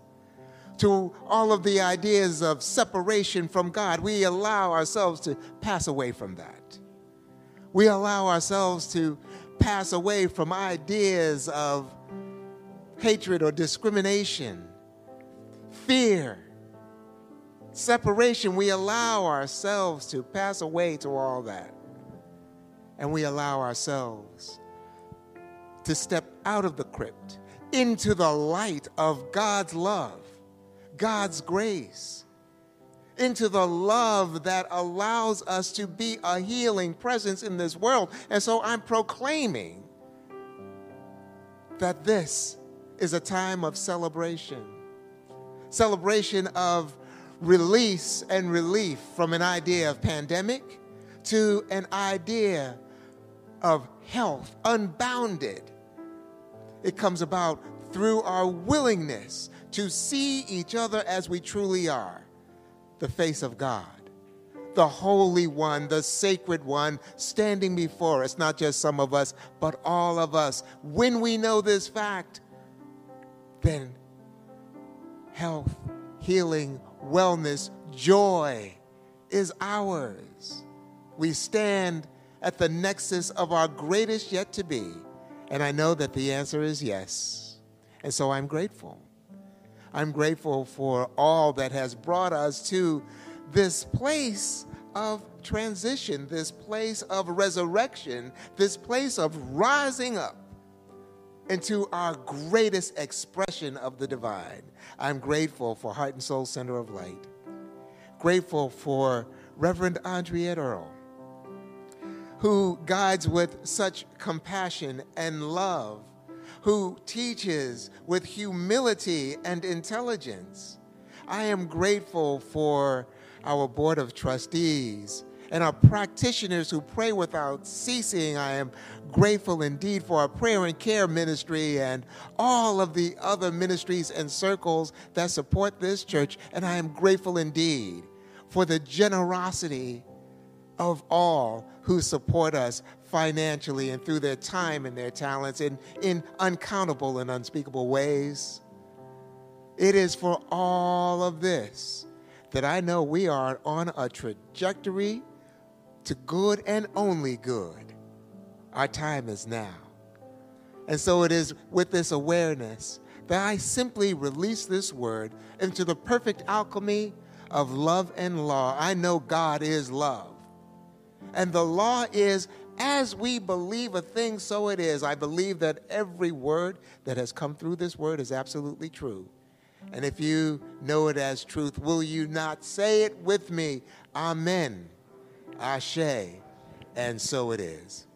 To all of the ideas of separation from God, we allow ourselves to pass away from that. We allow ourselves to pass away from ideas of hatred or discrimination, fear, separation. We allow ourselves to pass away to all that. And we allow ourselves to step out of the crypt into the light of God's love, God's grace, into the love that allows us to be a healing presence in this world. And so I'm proclaiming that this is a time of celebration, celebration of release and relief from an idea of pandemic to an idea of health, unbounded. It comes about through our willingness to see each other as we truly are the face of God, the Holy One, the Sacred One, standing before us, not just some of us, but all of us. When we know this fact, then health, healing, wellness, joy is ours. We stand at the nexus of our greatest yet to be, and I know that the answer is yes. And so I'm grateful. I'm grateful for all that has brought us to this place of transition, this place of resurrection, this place of rising up into our greatest expression of the divine. I'm grateful for Heart and Soul Center of Light. Grateful for Reverend Andriette Earl, who guides with such compassion and love, who teaches with humility and intelligence. I am grateful for our Board of Trustees and our practitioners who pray without ceasing. I am grateful indeed for our prayer and care ministry and all of the other ministries and circles that support this church. And I am grateful indeed for the generosity of all who support us financially and through their time and their talents in, in uncountable and unspeakable ways. It is for all of this that I know we are on a trajectory to good and only good. Our time is now. And so it is with this awareness that I simply release this word into the perfect alchemy of love and law. I know God is love. And the law is as we believe a thing, so it is. I believe that every word that has come through this word is absolutely true. And if you know it as truth, will you not say it with me? Amen. Ashe. And so it is.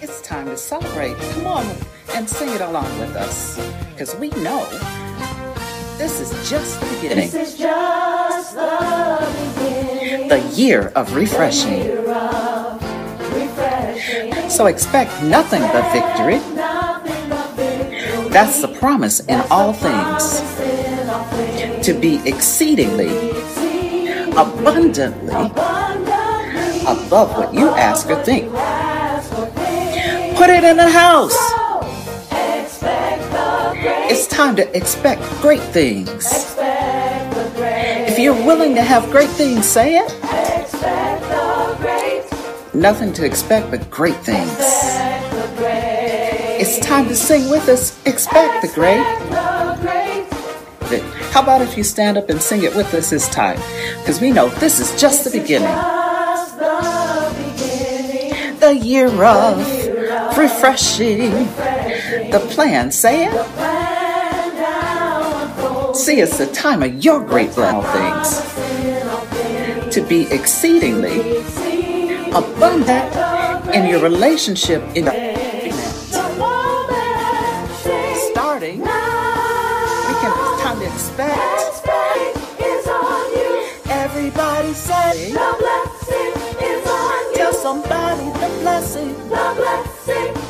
It's time to celebrate. Come on and sing it along with us. Because we know this is just the beginning. This is just the beginning. The year of refreshing. So expect nothing but victory. That's the promise in all things. To be exceedingly, abundantly above what you ask or think. Put it in the house. It's time to expect great things. If you're willing to have great things, say it. Nothing to expect but great things. It's time to sing with us. Expect the great. How about if you stand up and sing it with us this time? Because we know this is. Just the beginning. The year of refreshing. The plan, say it. Plan now unfolds. See, it's the time of your great blessed things. in all things. To be exceedingly abundant in your relationship in the moment starting. We can time to expect. Expect is on you. Everybody say, The blessing is on you. tell somebody the blessing The blessing